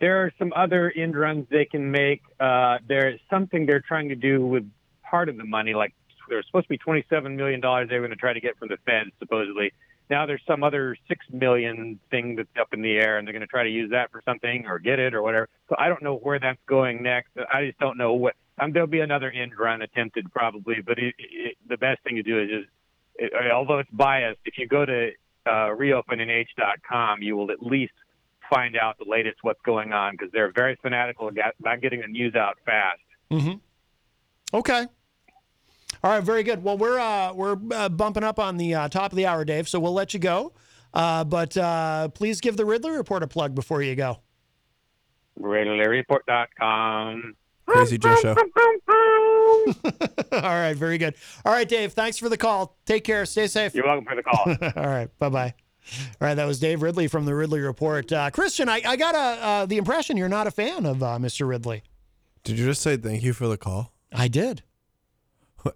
There are some other end runs they can make. Uh, there's something they're trying to do with part of the money, like there's supposed to be 27 million dollars they were going to try to get from the Fed, supposedly. Now there's some other six million thing that's up in the air, and they're going to try to use that for something or get it or whatever. So I don't know where that's going next. I just don't know what. Um, there'll be another end run attempted probably, but it, it, the best thing to do is just, it, although it's biased, if you go to uh, reopennh.com, you will at least find out the latest what's going on because they're very fanatical about getting the news out fast. Mm-hmm. Okay. All right, very good. Well, we're uh, we're uh, bumping up on the uh, top of the hour, Dave. So we'll let you go. Uh, but uh, please give the Ridley Report a plug before you go. RidleyReport.com. Crazy Joe Show. [LAUGHS] All right, very good. All right, Dave. Thanks for the call. Take care. Stay safe. You're welcome for the call. [LAUGHS] All right. Bye bye. All right, that was Dave Ridley from the Ridley Report. Uh, Christian, I, I got a, uh, the impression you're not a fan of uh, Mr. Ridley. Did you just say thank you for the call? I did.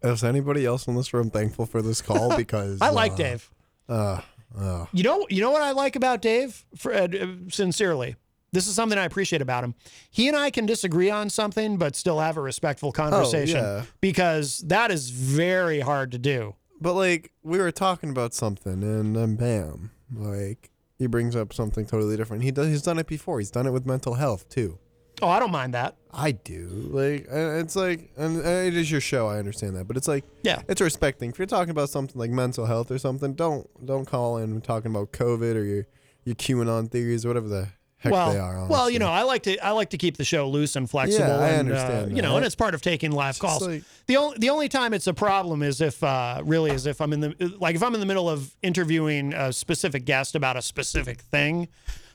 Is anybody else in this room thankful for this call? [LAUGHS] Because I like uh, Dave. Uh, uh, You know, you know what I like about Dave. For, uh, sincerely, this is something I appreciate about him. He and I can disagree on something, but still have a respectful conversation yeah. because that is very hard to do. But like we were talking about something, and then bam, like he brings up something totally different. He does. He's done it before. He's done it with mental health too. Oh, I don't mind that. I do. Like and it's like, and it is your show. I understand that, but it's like, yeah, it's a respect thing. If you're talking about something like mental health or something, don't don't call in talking about COVID or your your QAnon theories or whatever the heck well, they are. well, honestly. you know, I like to I like to keep the show loose and flexible. Yeah, I and, uh, understand you know, that. and it's part of taking live calls. like- the only the only time it's a problem is if uh, really is if I'm in the like if I'm in the middle of interviewing a specific guest about a specific thing.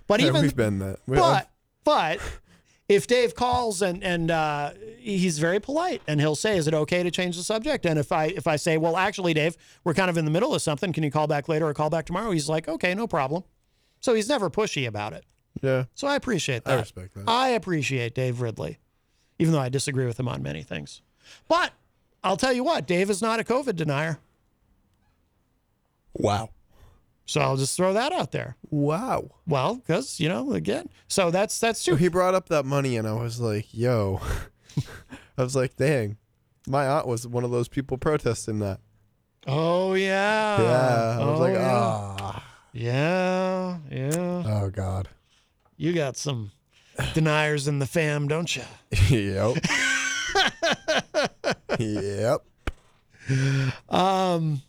But Yeah, even we've been that. We- but but if Dave calls and and uh, he's very polite and he'll say, "Is it okay to change the subject?" And if I if I say, "Well, actually, Dave, we're kind of in the middle of something. Can you call back later or call back tomorrow?" He's like, "Okay, no problem." So he's never pushy about it. Yeah. So I appreciate I respect that. I appreciate Dave Ridley, even though I disagree with him on many things. But I'll tell you what, Dave is not a COVID denier. Wow. So I'll just throw that out there. Wow. Well, because you know, again, so that's that's So true. he brought up that money, and I was like, "Yo," [LAUGHS] I was like, "Dang." My aunt was one of those people protesting that. Oh yeah. Yeah, I was Oh, like, yeah. ah. Yeah, yeah. Oh God. You got some deniers in the fam, don't you? [LAUGHS] yep. [LAUGHS] yep. Um.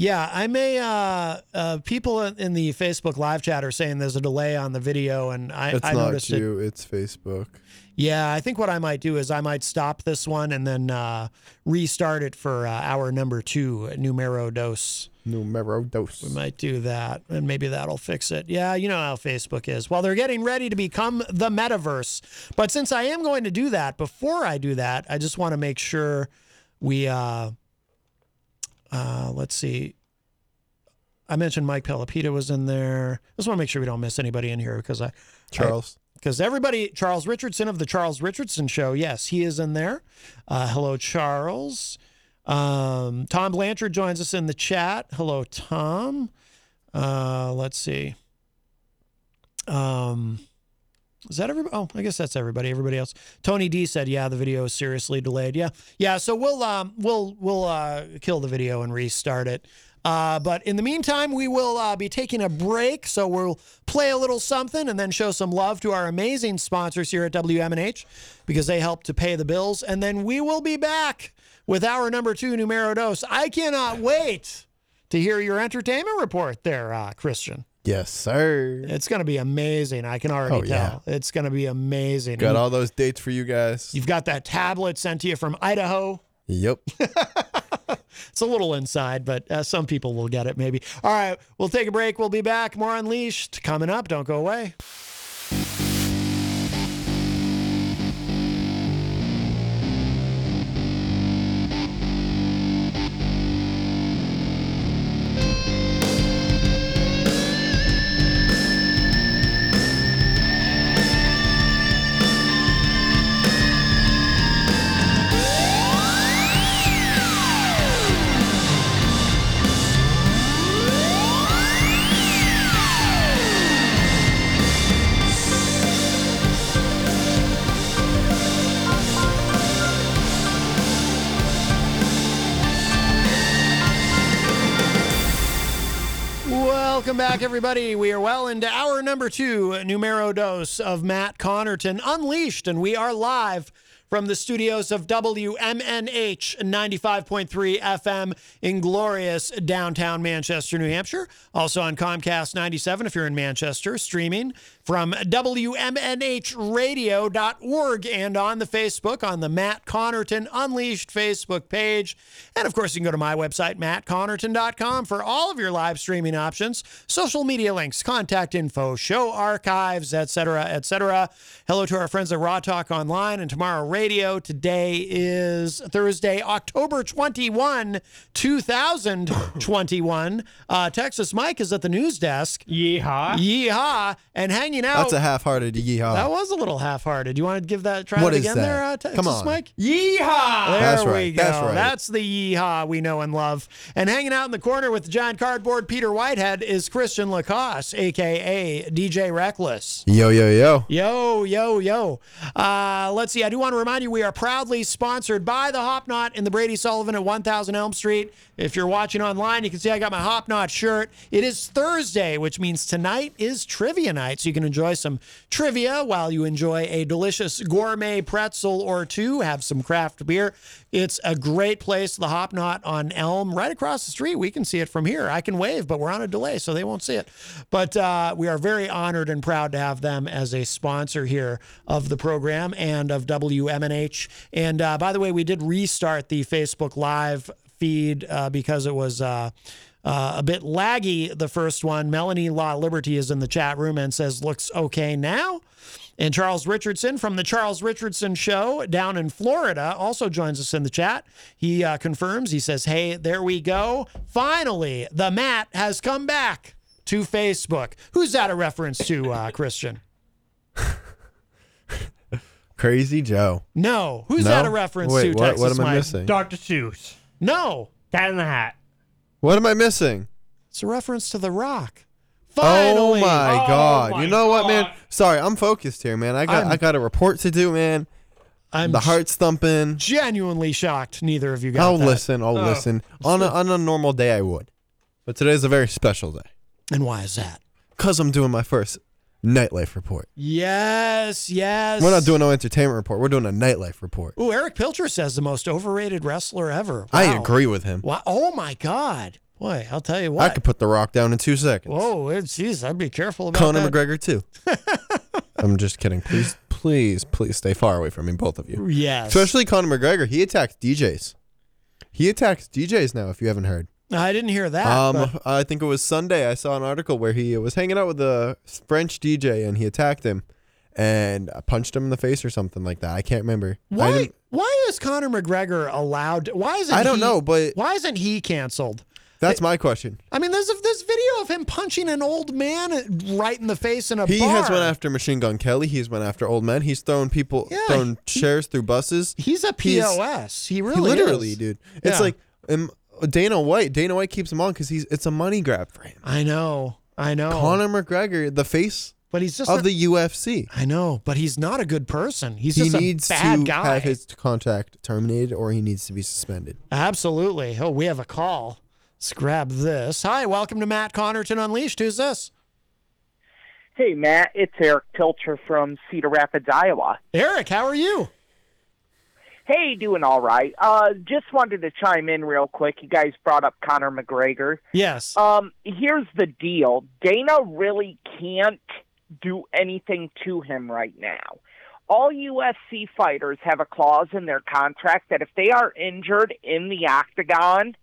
Yeah, I may. Uh, uh, people in the Facebook live chat are saying there's a delay on the video, and I, It's I not noticed it. you. It's Facebook. Yeah, I think what I might do is I might stop this one and then uh, restart it for uh, hour number two, numero dos. Numero dos. We might do that, and maybe that'll fix it. Yeah, you know how Facebook is. Well, they're getting ready to become the metaverse. But since I am going to do that, before I do that, I just want to make sure we uh, Uh, let's see. I mentioned Mike Pelopita was in there. Just want to make sure we don't miss anybody in here because I Charles. because everybody Charles Richardson of the Charles Richardson Show, yes, he is in there. Uh, hello, Charles. Um, Tom Blanchard joins us in the chat. Hello, Tom. Uh, let's see. Um, is that everybody? Oh, I guess that's everybody. Everybody else. Tony D said, "Yeah, the video is seriously delayed." Yeah, yeah. So we'll um, we'll we'll uh, kill the video and restart it. Uh, but in the meantime, we will uh, be taking a break. So we'll play a little something and then show some love to our amazing sponsors here at WMNH because they help to pay the bills. And then we will be back with our number two numero dos. I cannot wait to hear your entertainment report there, uh, Christian. Yes, sir. It's going to be amazing. I can already Oh, yeah. tell. It's going to be amazing. Got all those dates for you guys. You've got that tablet sent to you from Idaho. Yep. [LAUGHS] It's a little inside, but uh, some people will get it maybe. All right, we'll take a break. We'll be back. More Unleashed coming up. Don't go away. Everybody. We are well into hour number two, numero dos of Matt Connarton Unleashed, and we are live from the studios of WMNH 95.3 FM in glorious downtown Manchester, New Hampshire. Also on Comcast 97 if you're in Manchester, streaming from WMNHradio.org and on the Facebook on the Matt Connarton Unleashed Facebook page. And of course, you can go to my website, mattconnarton.com, for all of your live streaming options, social media links, contact info, show archives, etc., etc. Hello to our friends at Raw Talk Online and Tomorrow Radio. Today is Thursday, October 21, 2021. Uh, Texas Mike is at the news desk. Yeehaw. Yeehaw. And hanging out. That's a half-hearted yeehaw. That was a little half-hearted. You want to give that try What it is again that? there, uh, Texas Come on. Mike? Yeehaw. There That's we right. go. That's right. That's the yeehaw we know and love. And hanging out in the corner with the giant cardboard Peter Whitehead is Christian LaCoss, aka DJ Reckless. Yo, yo, yo. Yo, yo, yo. Uh, let's see. I do want to remind you we are proudly sponsored by the Hop Knot in the Brady Sullivan at 1000 Elm Street. If you're watching online, you can see I got my Hop Knot shirt. It is Thursday, which means tonight is trivia night. So you can enjoy some trivia while you enjoy a delicious gourmet pretzel or two, have some craft beer. It's a great place, the Hop Knot on Elm, right across the street. We can see it from here. I can wave, but we're on a delay, so they won't see it. But uh, we are very honored and proud to have them as a sponsor here of the program and of WMNH. And uh, by the way, we did restart the Facebook Live feed uh, because it was. Uh, uh, a bit laggy, the first one. Melanie Law Liberty is in the chat room and says, looks okay now. And Charles Richardson from the Charles Richardson Show down in Florida also joins us in the chat. He uh, confirms, he says, Hey, there we go. Finally, the Matt has come back to Facebook. Who's that a reference to, uh, [LAUGHS] Christian? Crazy Joe. No. Who's No? that a reference Wait, to, what- Texas what am I Mike? missing? Dr. Seuss. No. Cat in the Hat. What am I missing? It's a reference to The Rock. Finally. Oh my Oh god! my you know what, man? Sorry, I'm focused here, man. I got I'm- I got a report to do, man. I'm the heart's thumping. genuinely shocked neither of you got I'll that. listen. I'll Oh. listen. On a, on a normal day, I would, but today's a very special day And why is that? because I'm doing my first nightlife report. Yes, yes. We're not doing no entertainment report. We're doing a nightlife report. Ooh, Erich Pilcher says the most overrated wrestler ever. I agree with him. Wow. Oh my God. Boy, I'll tell you what. I could put the Rock down in two seconds. Whoa, geez, I'd be careful about Conor that. McGregor too. [LAUGHS] I'm just kidding. Please, please, please stay far away from me, both of you. Yes. Especially Conor McGregor. He attacks DJs. He attacks DJs now. If you haven't heard. I didn't hear that. Um, but- I think it was Sunday. I saw an article where he was hanging out with a French DJ and he attacked him, and punched him in the face or something like that. I can't remember. Why? Why is Conor McGregor allowed? Why isn't I don't he- know, but- why isn't he canceled? That's my question. I mean, there's a, this video of him punching an old man right in the face in a He bar. has went after Machine Gun Kelly. He's went after old men. He's thrown people, Yeah, thrown chairs through buses. He's a POS. He really is. literally, is. dude. It's Yeah. like um, Dana White. Dana White keeps him on because he's it's a money grab for him. I know. I know. Conor McGregor, the face but he's just of a- the UFC. I know, but he's not a good person. He's he just needs a bad to guy. have his contract terminated, or he needs to be suspended. Absolutely. Oh, we have a call. Let's grab this. Hi, welcome to Matt Connarton Unleashed. Who's this? Hey, Matt, it's Erich Pilcher from Cedar Rapids, Iowa. Eric, how are you? Hey, doing all right. Uh, just wanted to chime in real quick. You guys brought up Conor McGregor. Yes. Um, here's the deal. Dana really can't do anything to him right now. All UFC fighters have a clause in their contract that if they are injured in the octagon,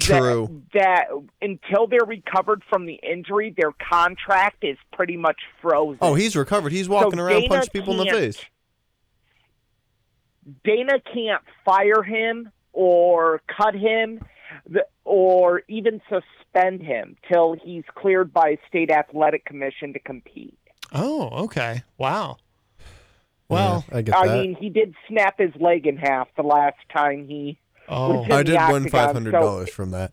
True. that, that until they're recovered from the injury, their contract is pretty much frozen. Oh, he's recovered. He's walking around Dana punching people in the face. Dana can't fire him or cut him or even suspend him till he's cleared by state athletic commission to compete. Oh, okay. Wow. Well, I get I that. mean, he did snap his leg in half the last time he Oh. I the did win octagon, five hundred so- dollars from that.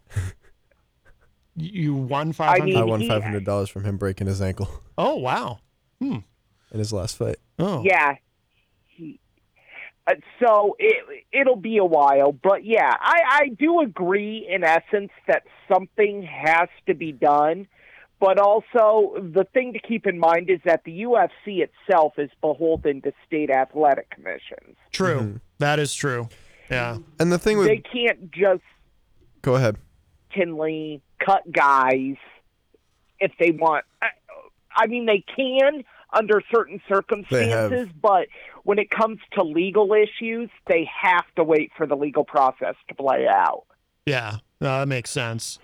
You won five hundred. mean, I won five hundred dollars from him breaking his ankle Oh, wow. Hmm. in his last fight. Oh. Yeah. He, uh, so it it'll be a while, but yeah, I I do agree in essence that something has to be done. But also, the thing to keep in mind is that the UFC itself is beholden to state athletic commissions. True. That is true. Yeah. And the thing with They can't just go ahead. Tinley cut guys if they want. I, I mean, they can under certain circumstances, but when it comes to legal issues, they have to wait for the legal process to play out. Yeah. No, that makes sense.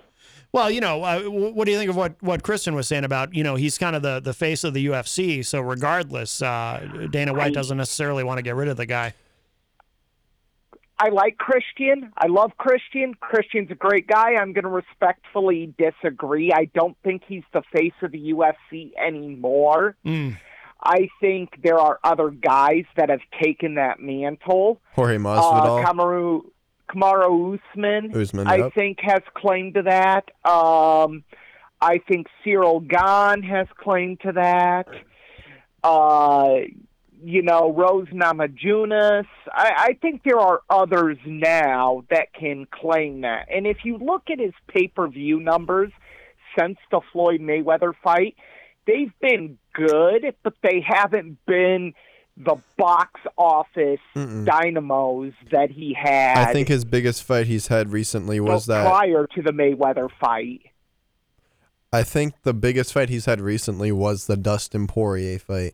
Well, you know, uh, what do you think of what, what Kristen was saying about, you know, he's kind of the, the face of the UFC. So regardless, uh, Dana White I- doesn't necessarily want to get rid of the guy. I like Christian. I love Christian. Christian's a great guy. I'm going to respectfully disagree. I don't think he's the face of the UFC anymore. Mm. I think there are other guys that have taken that mantle. Jorge Uh, Masvidal. Kamaru, Kamaru Usman, Usman, I yep. think, has claim to that. Um, I think Ciryl Gane has claim to that. Uh, you know, Rose Namajunas. I, I think there are others now that can claim that. And if you look at his pay per view numbers since the Floyd Mayweather fight, they've been good, but they haven't been the box office Mm-mm. dynamos that he had I think his biggest fight he's had recently was that. prior to the Mayweather fight. I think the biggest fight he's had recently was the Dustin Poirier fight.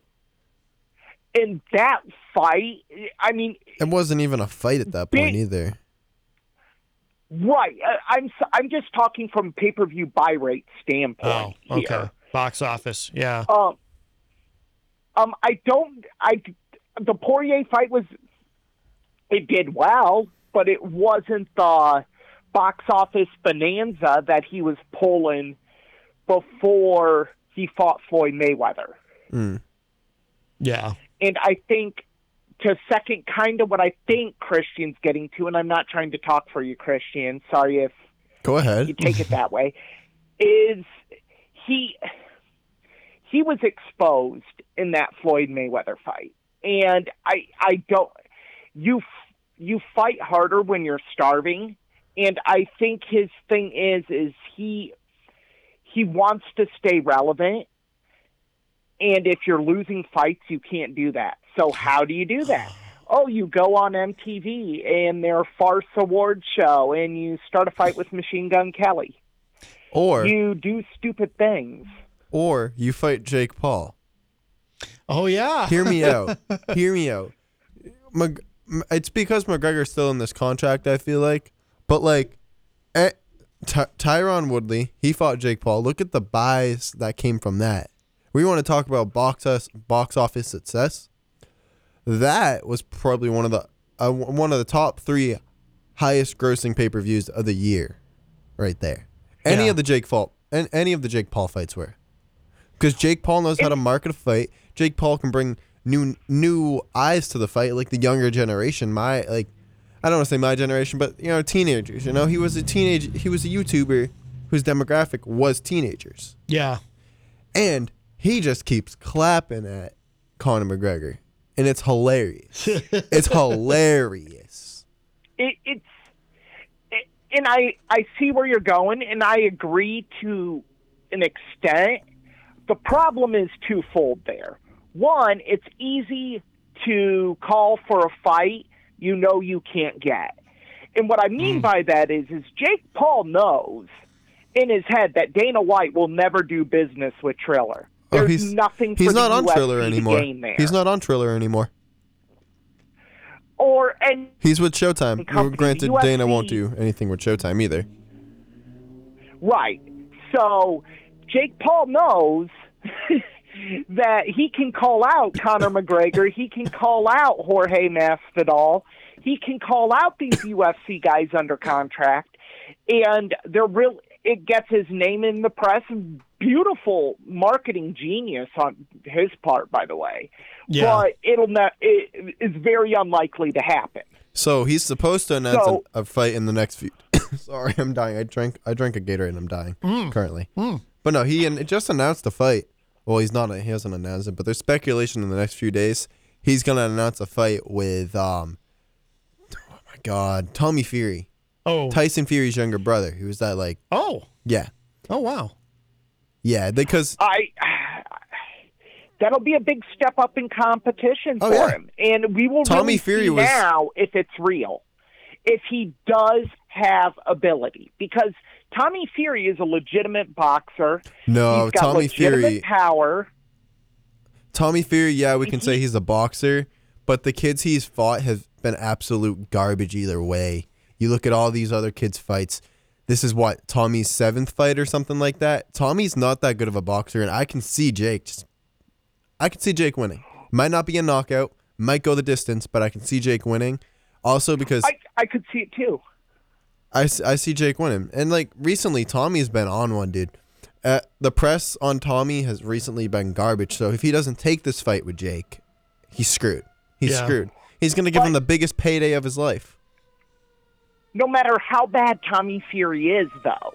In that fight, I mean, It wasn't even a fight at that point Big- either. right? uh, I'm s- I'm just talking from pay per view buy rate standpoint. Oh, standpoint. okay. here. Box office. Yeah. Um, um, I don't. I the Poirier fight was it did well, but it wasn't the box office bonanza that he was pulling before he fought Floyd Mayweather. Mm. Yeah. And I think to second kind of what I think Christian's getting to, and I'm not trying to talk for you, Christian. Sorry if Go ahead. you take it that way, is he he was exposed in that Floyd Mayweather fight, and I I don't you you fight harder when you're starving, and I think his thing is is he he wants to stay relevant. And if you're losing fights, you can't do that. So how do you do that? Oh, you go on MTV and their farce award show, and you start a fight with Machine Gun Kelly. Or you do stupid things. or you fight Jake Paul. Oh yeah. Hear me [LAUGHS] out. Hear me out. Mc, m- it's because McGregor's still in this contract. I feel like, but like, eh, Ty- Tyron Woodley, he fought Jake Paul. Look at the buys that came from that. We want to talk about box us, box office success. That was probably one of the uh, one of the top three highest grossing pay per views of the year, right there. Any Yeah. of the Jake Paul and any of the Jake Paul fights were, because Jake Paul knows how to market a fight. Jake Paul can bring new new eyes to the fight, like the younger generation. My like, I don't want to say my generation, but you know, teenagers. You know, he was a teenage. He was a YouTuber whose demographic was teenagers. Yeah. And he just keeps clapping at Conor McGregor. And it's hilarious. [LAUGHS] it's hilarious. it, it's it, and I I see where you're going, and I agree to an extent. The problem is twofold there. One, it's easy to call for a fight you know you can't get, and what I mean mm. by that is is Jake Paul knows in his head that Dana White will never do business with Triller. Oh, he's nothing for he's the not on UFC Triller anymore. He's not on Triller anymore. or and He's with Showtime. company, Granted, UFC Dana won't do anything with Showtime either. Right. So Jake Paul knows [LAUGHS] that he can call out Conor McGregor, he can call out Jorge Masvidal, he can call out these UFC guys under contract, and they're real. It gets his name in the press. Beautiful marketing genius on his part, by the way. Yeah. But it'll not. It is very unlikely to happen. So he's supposed to announce So- a, a fight in the next few. [COUGHS] Sorry, I'm dying. I drank I drank a Gatorade and I'm dying Mm. currently. Mm. But no, he an- just announced a fight. Well, he's not. He hasn't announced it, but there's speculation in the next few days he's gonna announce a fight with um. Oh my God, Tommy Fury. Oh, Tyson Fury's younger brother. Who was that like? Oh. Yeah. Oh wow. Yeah, because I that'll be a big step up in competition Oh, for yeah. him, and we will Tommy really Fury see was- now if it's real, if he does have ability, because Tommy Fury is a legitimate boxer. No, Tommy Fury- power. Tommy Fury, yeah, we can say he's a boxer, but the kids he's fought have been absolute garbage either way. You look at all these other kids' fights. This is what Tommy's seventh fight or something like that. Tommy's not that good of a boxer, and I can see Jake. Just, I can see Jake winning. Might not be a knockout, might go the distance, but I can see Jake winning. Also because I I could see it too. I, I see Jake winning. And like recently, Tommy's been on one, dude. Uh, the press on Tommy has recently been garbage. So if he doesn't take this fight with Jake, he's screwed. He's Yeah. screwed. He's going to give him the biggest payday of his life. No matter how bad Tommy Fury is, though,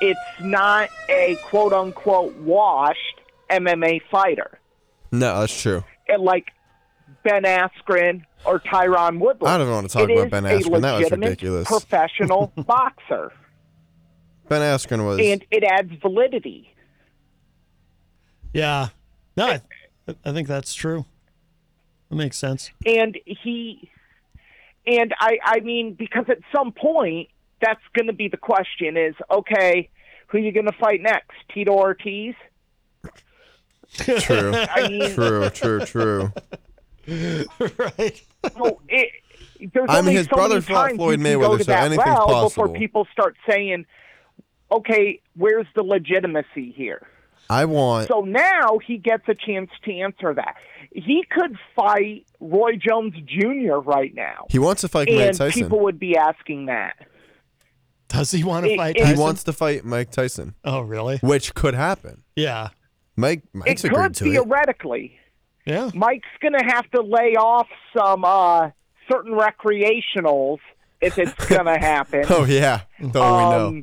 it's not a quote unquote washed MMA fighter. No, that's true. And like Ben Askren or Tyron Woodley. I don't even want to talk It about Ben Askren. That was ridiculous. Professional [LAUGHS] boxer, Ben Askren was. and it adds validity. Yeah. No, I, I think that's true. That makes sense. And he, and I, I mean, because at some point that's going to be the question: is okay, who are you going to fight next? Tito Ortiz? True. I mean- true, true, true. right. So it, there's I mean, only his so brother fought Floyd you can go Mayweather, to so that anything's well possible. Before people start saying, "Okay, where's the legitimacy here?" I want. So now he gets a chance to answer that. He could fight Roy Jones Jr. right now. He wants to fight Mike and Tyson. people would be asking that. Does he want to It- fight it- he wants to fight Mike Tyson. Oh, really? Which could happen. Yeah. Mike It Mike's could agreed to it. theoretically. Yeah. Mike's going to have to lay off some uh, certain recreationals if it's [LAUGHS] going to happen. Oh yeah, don't we know?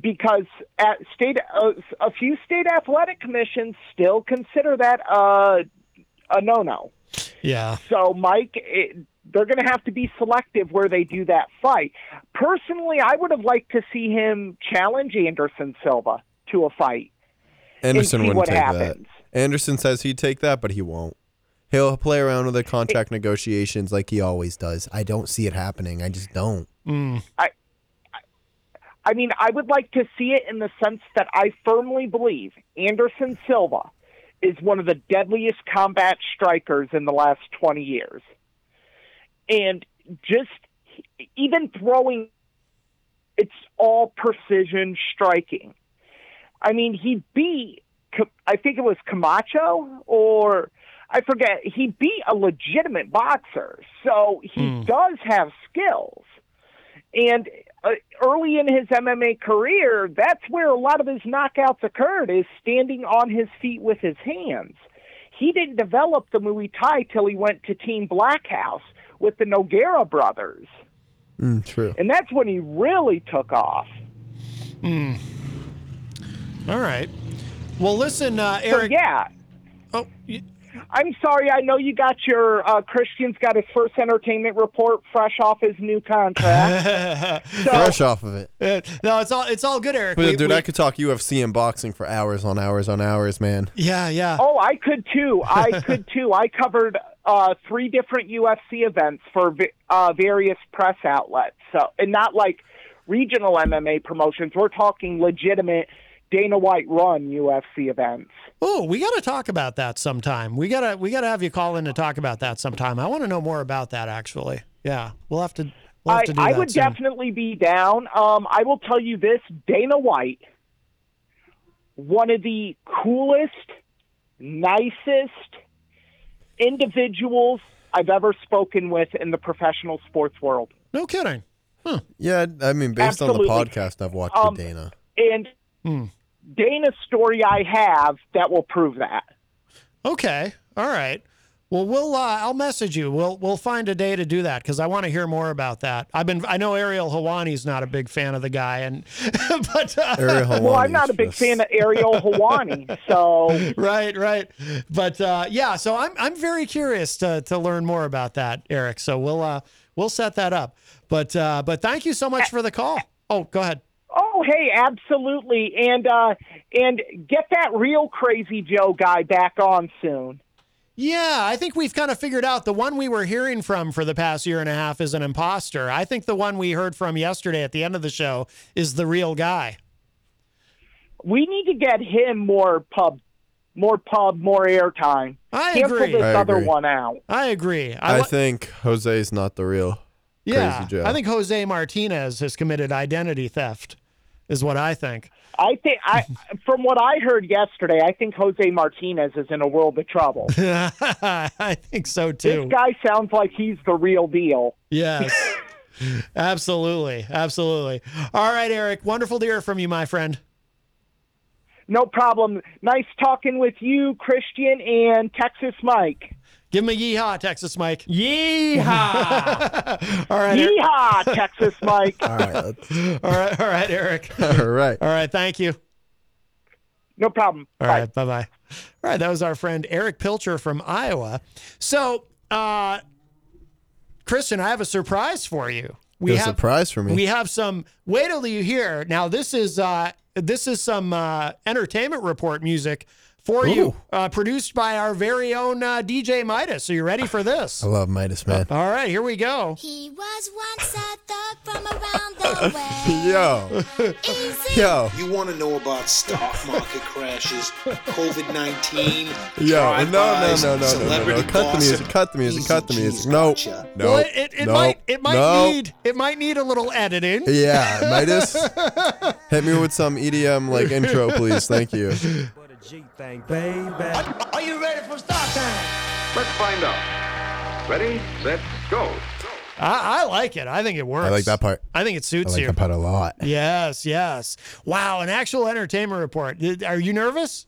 Because at state uh, a few state athletic commissions still consider that uh, a no-no. Yeah. So Mike, it, they're going to have to be selective where they do that fight. Personally, I would have liked to see him challenge Anderson Silva to a fight. Anderson see wouldn't what take happens. that. Anderson says he'd take that, but he won't. He'll play around with the contract negotiations like he always does. I don't see it happening. I just don't. I, I mean, I would like to see it in the sense that I firmly believe Anderson Silva is one of the deadliest combat strikers in the last 20 years. And just even throwing, it's all precision striking. I mean, he beat, I think it was Camacho or I forget, he beat a legitimate boxer. So he hmm. does have skills. And uh, early in his MMA career, that's where a lot of his knockouts occurred, is standing on his feet with his hands. He didn't develop the Muay Thai till he went to Team Blackhouse with the Nogueira brothers. Mm, true. And that's when he really took off. Hmm. All right. Well, listen, uh, So, Eric. yeah. Oh, I'm sorry. I know you got your uh, Christian's got his first entertainment report fresh off his new contract. [LAUGHS] so, Fresh off of it. No, it's all it's all good, Eric. But, We- dude, we- I could talk UFC and boxing for hours on hours on hours, man. yeah, yeah. Oh, I could too. I [LAUGHS] could too. I covered uh, three different UFC events for uh, various press outlets. So, and not like regional MMA promotions. We're talking legitimate Dana White run UFC events. Oh, we got to talk about that sometime. We gotta we gotta have you call in to talk about that sometime. I want to know more about that. Actually, yeah, we'll have to. We'll have I, to do I that would soon. definitely be down. Um, I will tell you this: Dana White, one of the coolest, nicest individuals I've ever spoken with in the professional sports world. No kidding. Yeah, I mean, based Absolutely. on the podcast I've watched Um, with Dana. And Hmm. Dana's story I have that will prove that. Okay. All right. Well, we'll uh, I'll message you. We'll we'll find a day to do that because I want to hear more about that. I've been I know Ariel Helwani's not a big fan of the guy, and [LAUGHS] but uh, well, I'm not a big fan of Ariel Helwani, [LAUGHS] so right, right. But uh, yeah, so I'm I'm very curious to to learn more about that, Eric. So we'll uh we'll set that up. But uh, but thank you so much for the call. Oh, go ahead. Oh, hey, absolutely, and uh, and get that real crazy Joe guy back on soon. Yeah, I think we've kind of figured out the one we were hearing from for the past year and a half is an imposter. I think the one we heard from yesterday at the end of the show is the real guy. We need to get him more pub, more pub, more airtime. I Cancel agree. this I other agree. one out. I agree. I, wa- think Jose's not the real yeah, Crazy Joe. I think Jose Martinez has committed identity theft, is what I think. I think I, [LAUGHS] from what I heard yesterday, I think Jose Martinez is in a world of trouble. [LAUGHS] I think so too. This guy sounds like he's the real deal. Yes. [LAUGHS] absolutely. Absolutely. All right, Eric. Wonderful to hear from you, my friend. No problem. Nice talking with you, Christian and Texas Mike. Give him a yeehaw, Texas Mike. Yeehaw! [LAUGHS] All right. Eric. Yeehaw, Texas Mike. [LAUGHS] all right. all right. All right, Eric. [LAUGHS] All right. All right. Thank you. No problem. All right. Bye bye. All right. That was our friend Erich Pilcher from Iowa. So, uh, Christian, I have a surprise for you. Got a surprise for me? We have some. Wait till you hear. Now, this is uh, this is some uh, entertainment report music for you, uh, produced by our very own uh, DJ Midas. Are you ready for this? I love Midas, man. All right, here we go. He was once a thug from around the [LAUGHS] way. Yo. Yo. You want to know about stock market crashes, COVID 19, Yo, no, no, no, no, no, no, no. Cut the music, cut the music, cut the music. No, no, well, it, it no, might it might no. need it might need a little editing. Yeah, Midas, [LAUGHS] hit me with some EDM like intro, please. Thank you. [LAUGHS] thing, baby. Are you ready for start time? Let's find out. Ready, set, go. I, I like it. I think it works. I like that part. I think it suits you. I suits like you. that part a lot. Yes, yes. Wow, an actual entertainment report. Are you nervous?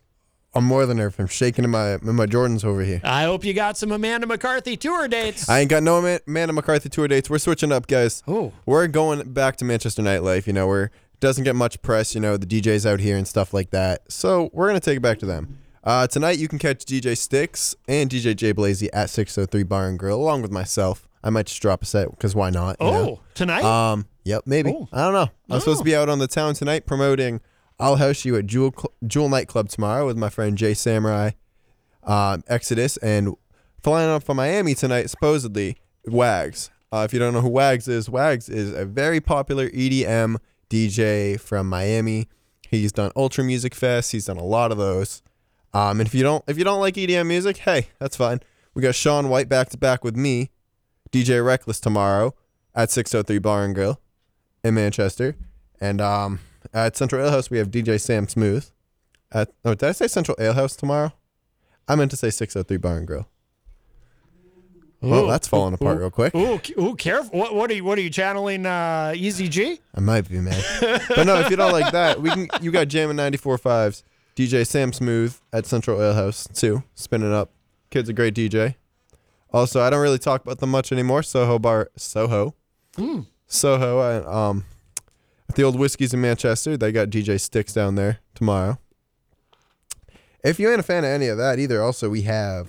I'm more than nervous. I'm shaking in my in my Jordans over here. I hope you got some Amanda McCarthy tour dates. I ain't got no Amanda McCarthy tour dates. We're switching up, guys. Oh. We're going back to Manchester nightlife. You know, where it doesn't get much press. You know, the DJs out here and stuff like that. So we're gonna take it back to them. Uh, tonight you can catch DJ Sticks and DJ J Blazy at 603 Bar and Grill, along with myself. I might just drop a set because why not? you know? Oh, tonight? Um, yep, maybe. Oh. I don't know. I'm supposed to be out on the town tonight promoting I'll House You at Jewel, Cl- Jewel Nightclub tomorrow with my friend Jay Samurai, um, Exodus, and flying up from Miami tonight, supposedly, Wags. Uh, if you don't know who Wags is, Wags is a very popular EDM DJ from Miami. He's done Ultra Music Fest. He's done a lot of those. Um, and if you don't if you don't like EDM music, hey, that's fine. We got Sean White back to back with me, DJ Reckless tomorrow at 603 Bar and Grill in Manchester. And um, at Central Ale House, we have DJ Sam Smooth. At oh, did I say Central Ale House tomorrow? I meant to say 603 Bar and Grill. Well, that's falling apart Ooh. real quick. Ooh, ooh, careful. What, what are you? What are you channeling? Uh, Easy G? I might be, man. but no, if you don't like that, we can. You got Jammin' 94.5's DJ Sam Smooth at Central Ale House too, spinning up. Kid's a great DJ. Also, I don't really talk about them much anymore. Soho Bar, Soho, Mm. Soho. I, um, at the old whiskeys in Manchester, they got DJ Sticks down there tomorrow. If you ain't a fan of any of that either, also we have,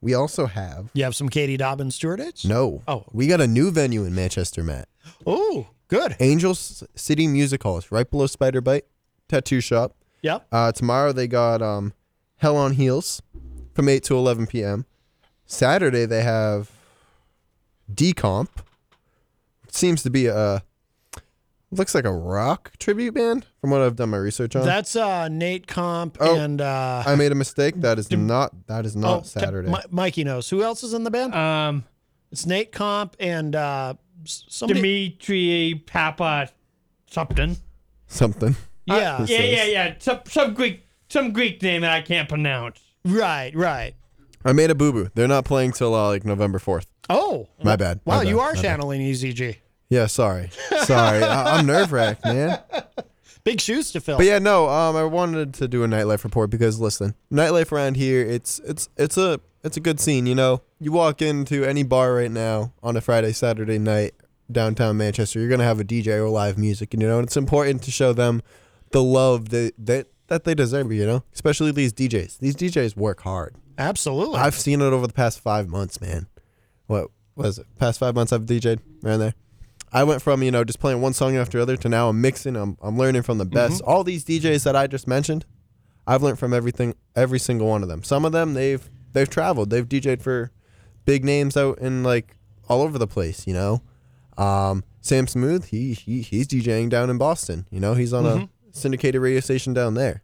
we also have. You have some Katie Dobbins Stewart dates? No. Oh. We got a new venue in Manchester, Matt. Oh, good. Angels City Music Hall. It's right below Spider Bite Tattoo Shop. Yep. Uh, tomorrow they got um, Hell on Heels from 8 to 11 p.m. Saturday they have Decomp. Seems to be a looks like a rock tribute band from what I've done my research on. That's uh, Nate Comp Oh, and uh, I made a mistake. That is not that is not oh, Saturday. Mi- Mikey knows. Who else is in the band? Um, it's Nate Comp and uh, somebody. Dimitri Papa something. Something. [LAUGHS] Yeah. Uh, yeah, yeah, yeah. Some some Greek some Greek name that I can't pronounce. Right, right. I made a boo boo. They're not playing till uh, like November 4th. Oh, My bad. Wow, my you are my channeling Easy G. Yeah, sorry. Sorry. I- I'm nerve wracked, man. Big shoes to fill. But yeah, no. Um, I wanted to do a nightlife report because listen, nightlife around here, it's it's it's a it's a good scene. You know, you walk into any bar right now on a Friday, Saturday night downtown Manchester, you're gonna have a DJ or live music, and you know, and it's important to show them the love that that that they deserve. You know, especially these DJs. These DJs work hard. Absolutely. I've seen it over the past five months, man. What was it? Past five months I've DJ'd around there. I went from you know just playing one song after other to now I'm mixing. I'm I'm learning from the best. All these DJs that I just mentioned, I've learned from everything, every single one of them. Some of them they've they've traveled. They've DJ'd for big names out in like all over the place. You know, um, Sam Smooth he, he he's DJing down in Boston. You know, he's on Mhm. a syndicated radio station down there.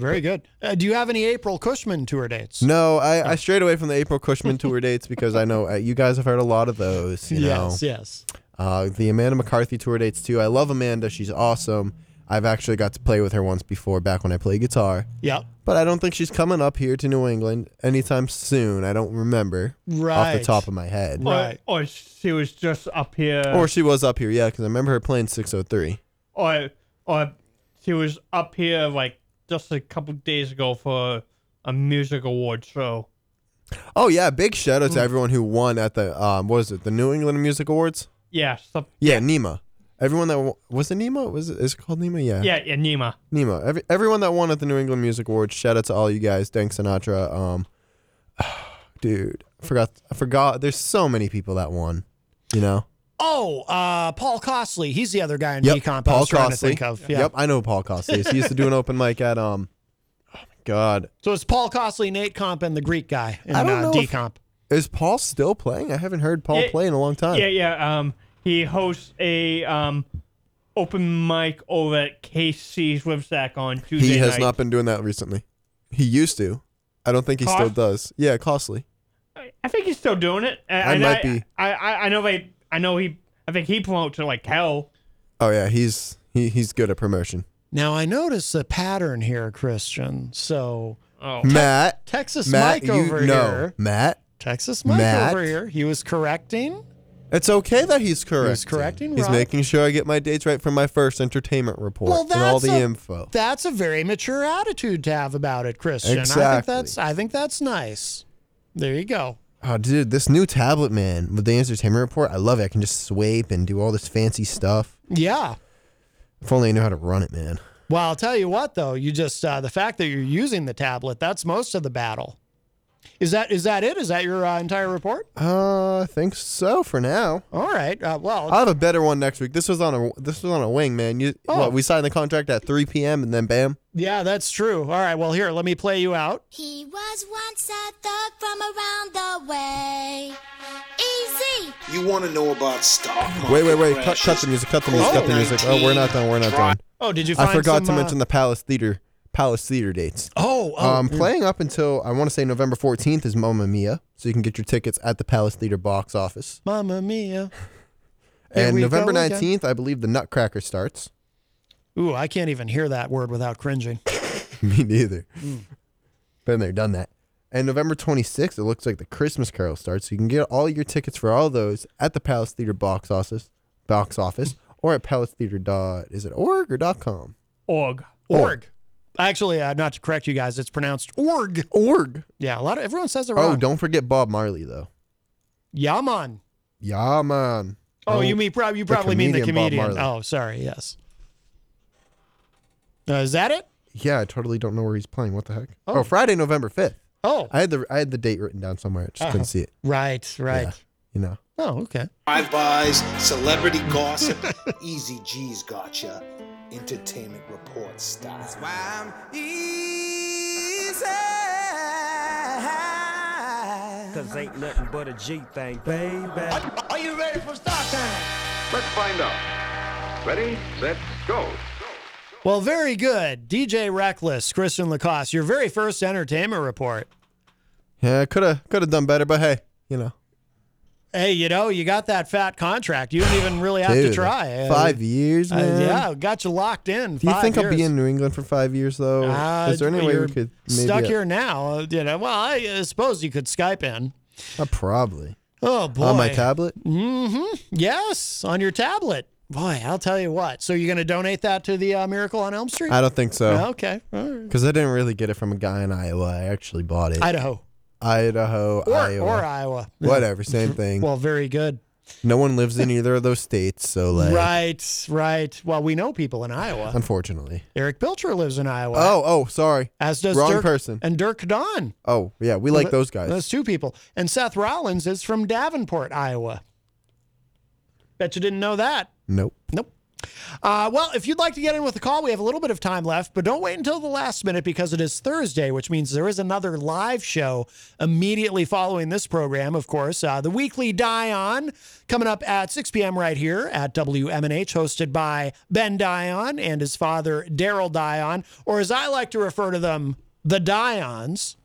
Very good. Uh, do you have any April Cushman tour dates? No, I, I strayed away from the April Cushman tour [LAUGHS] dates because I know uh, you guys have heard a lot of those. You know? Yes, yes. Uh, the Amanda McCarthy tour dates too. I love Amanda. She's awesome. I've actually got to play with her once before back when I played guitar. Yep. But I don't think she's coming up here to New England anytime soon. I don't remember off the top of my head. Or, or she was just up here. Or she was up here, yeah, because I remember her playing 603. or or she was up here like just a couple days ago for a music award show. Oh yeah, big shout Mm. out to everyone who won at the um, what was it, the New England Music Awards? Yeah, some, Yeah, Nima. Everyone that w- was it Nima? Was it is it called Nima? Yeah. yeah, yeah, Nima. Nemo. Every, everyone that won at the New England Music Awards. Shout out to all you guys. Dank Sinatra. Um, [SIGHS] dude, I forgot. I forgot. There's so many people that won. You know. Oh, uh, Paul Costley. He's the other guy in Yep. Decomp I was trying Costley. to think of. Yeah. Yep. I know Paul Costley. He used to do an open mic at um. Oh my God. So it's Paul Costley, Nate Comp, and the Greek guy in I don't uh, know if- Is Paul still playing? I haven't heard Paul Yeah, play in a long time. Yeah, yeah. Um, he hosts a um open mic over at KC's with Zach on Tuesday he has night. not been doing that recently. He used to. I don't think he still does. Yeah, costly. I think he's still doing it. I, I might I, be. I, I, I know they. I know he. I think he promotes it like hell. Oh yeah, he's he, he's good at promotion. Now I notice a pattern here, Christian. So Oh. Matt, Texas Matt, Mike you- over no, here. Matt, Texas Mike Matt. over here. He was correcting. It's okay that he's correct. He's correcting. He's Rob. making sure I get my dates right for my first entertainment report Well, and all the a- info. That's a very mature attitude to have about it, Christian. Exactly. I think that's. I think that's nice. There you go. Oh, dude, this new tablet, man, with the entertainment report, I love it. I can just swipe and do all this fancy stuff. Yeah. If only I knew how to run it, man. Well, I'll tell you what, though. You just uh, the fact that you're using the tablet. That's most of the battle. Is that is that it? Is that your uh, entire report? Uh, I think so for now. All right. Uh, well, I'll have a better one next week. This was on a this was on a wing, man. You Oh. what? We signed the contract at 3 p.m. and then bam. yeah, that's true. All right. Well, here, let me play you out. He was once a thug from around the way. Easy. You want to know about stock market Wait, wait, wait. Cut, cut the music. Cut the music. cut the music. Oh, we're not done. We're not done. Oh, did you I forgot some, to uh, mention the Palace Theater Palace Theater dates. Oh, oh, um, playing up until I want to say November 14th is Mamma Mia, so you can get your tickets at the Palace Theater box office. Mamma Mia. [LAUGHS] And November go again. 19th, I believe the Nutcracker starts. Ooh, I can't even hear that word without cringing. [LAUGHS] [LAUGHS] Me neither. Mm. Been there, done that. And November 26th, it looks like the Christmas Carol starts. So you can get all your tickets for all those at the Palace Theater box office, box office, or at Palace Theater dot is it org or dot com? Org. Org. Actually, uh, not to correct you guys, it's pronounced org. Org. Yeah, a lot of everyone says it wrong. Oh, don't forget Bob Marley though. Yaman. Yeah, man. Oh, you mean prob- you probably mean the comedian Bob comedian. Marley. Oh, sorry. Yes. Uh, is that it? Yeah, I totally don't know where he's playing. What the heck? Oh. Oh, Friday, November 5th. Oh. I had the I had the date written down somewhere. I just Uh-huh. couldn't see it. Right, right. You know. Oh, okay. Drive-bys, celebrity gossip. [LAUGHS] Easy G's gotcha. Entertainment report style. Cause ain't nothing but a G thing, baby. Are you ready for start time? Let's find out. Ready, set, go. Well, very good. DJ Reckless, Christian LaCoss, your very first entertainment report. Yeah, could have could have done better, but hey, you know. Hey, you know, you got that fat contract. You don't even really have to try. Uh, Five years, uh, man. yeah, got you locked in. Do you think I'll be in New England for five years though? Uh, Is there any way we could maybe stuck uh, here now? uh, You know, well, I uh, suppose you could Skype in. Uh, probably. Oh boy, On my tablet? Mm-hmm. Yes, on your tablet. Boy, I'll tell you what. So you're going to donate that to the uh, Miracle on Elm Street? I don't think so. Okay. All right. Because I didn't really get it from a guy in Iowa. I actually bought it. Idaho. Idaho, Or, Iowa. or Iowa. [LAUGHS] Whatever, same thing. Well, very good. no one lives in either of those states, so like right, right. Well, we know people in Iowa. unfortunately. Erich Pilcher lives in Iowa. Oh, oh, sorry. As does Wrong Dirk, person. And Dirk Don. Oh, yeah, we like those guys. Those two people. And Seth Rollins is from Davenport, Iowa. Bet you didn't know that. Nope. Nope. Uh, well, if you'd like to get in with a call, we have a little bit of time left, but don't wait until the last minute because it is Thursday, which means there is another live show immediately following this program, of course. Uh, the weekly Dion coming up at 6 p.m. right here at WMNH, hosted by Ben Dion and his father, Daryl Dion, or as I like to refer to them, the Dions.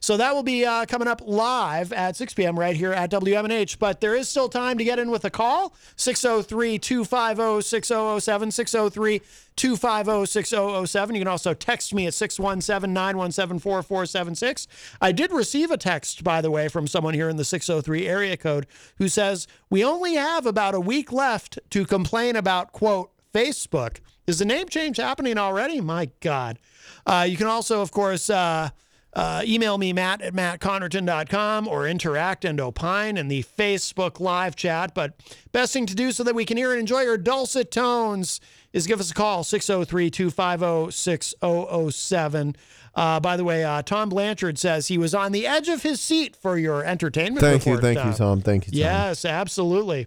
So that will be uh, coming up live at 6 p.m. right here at WMNH. But there is still time to get in with a call 603 250 6007. 603 250 6007. You can also text me at 617 917 4476. I did receive a text, by the way, from someone here in the 603 area code who says, We only have about a week left to complain about, quote, Facebook. Is the name change happening already? My God. Uh, you can also, of course, uh, uh, email me, Matt at mattconnarton.com, or interact and opine in the Facebook live chat. But best thing to do so that we can hear and enjoy your dulcet tones is give us a call, 603 250 6007. Uh, By the way, uh, Tom Blanchard says he was on the edge of his seat for your entertainment Thank you, report, thank you, Tom. Thank you, Tom. Yes, absolutely.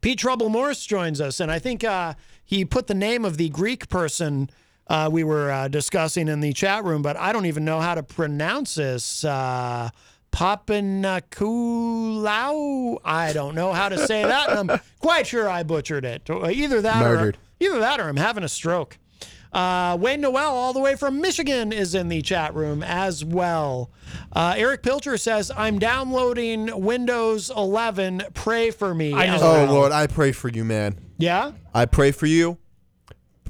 Pete Trouble Morse joins us, and I think uh, he put the name of the Greek person uh, we were uh, discussing in the chat room, but I don't even know how to pronounce this. Uh, Papanakoulau. I don't know how to say that. and I'm [LAUGHS] quite sure I butchered it. Either that, Murdered. or either that, or I'm having a stroke. Uh, Wayne Noel, all the way from Michigan, is in the chat room as well. Uh, Erich Pilcher says, I'm downloading Windows 11. Pray for me. oh, Lord, I pray for you, man. Yeah? I pray for you.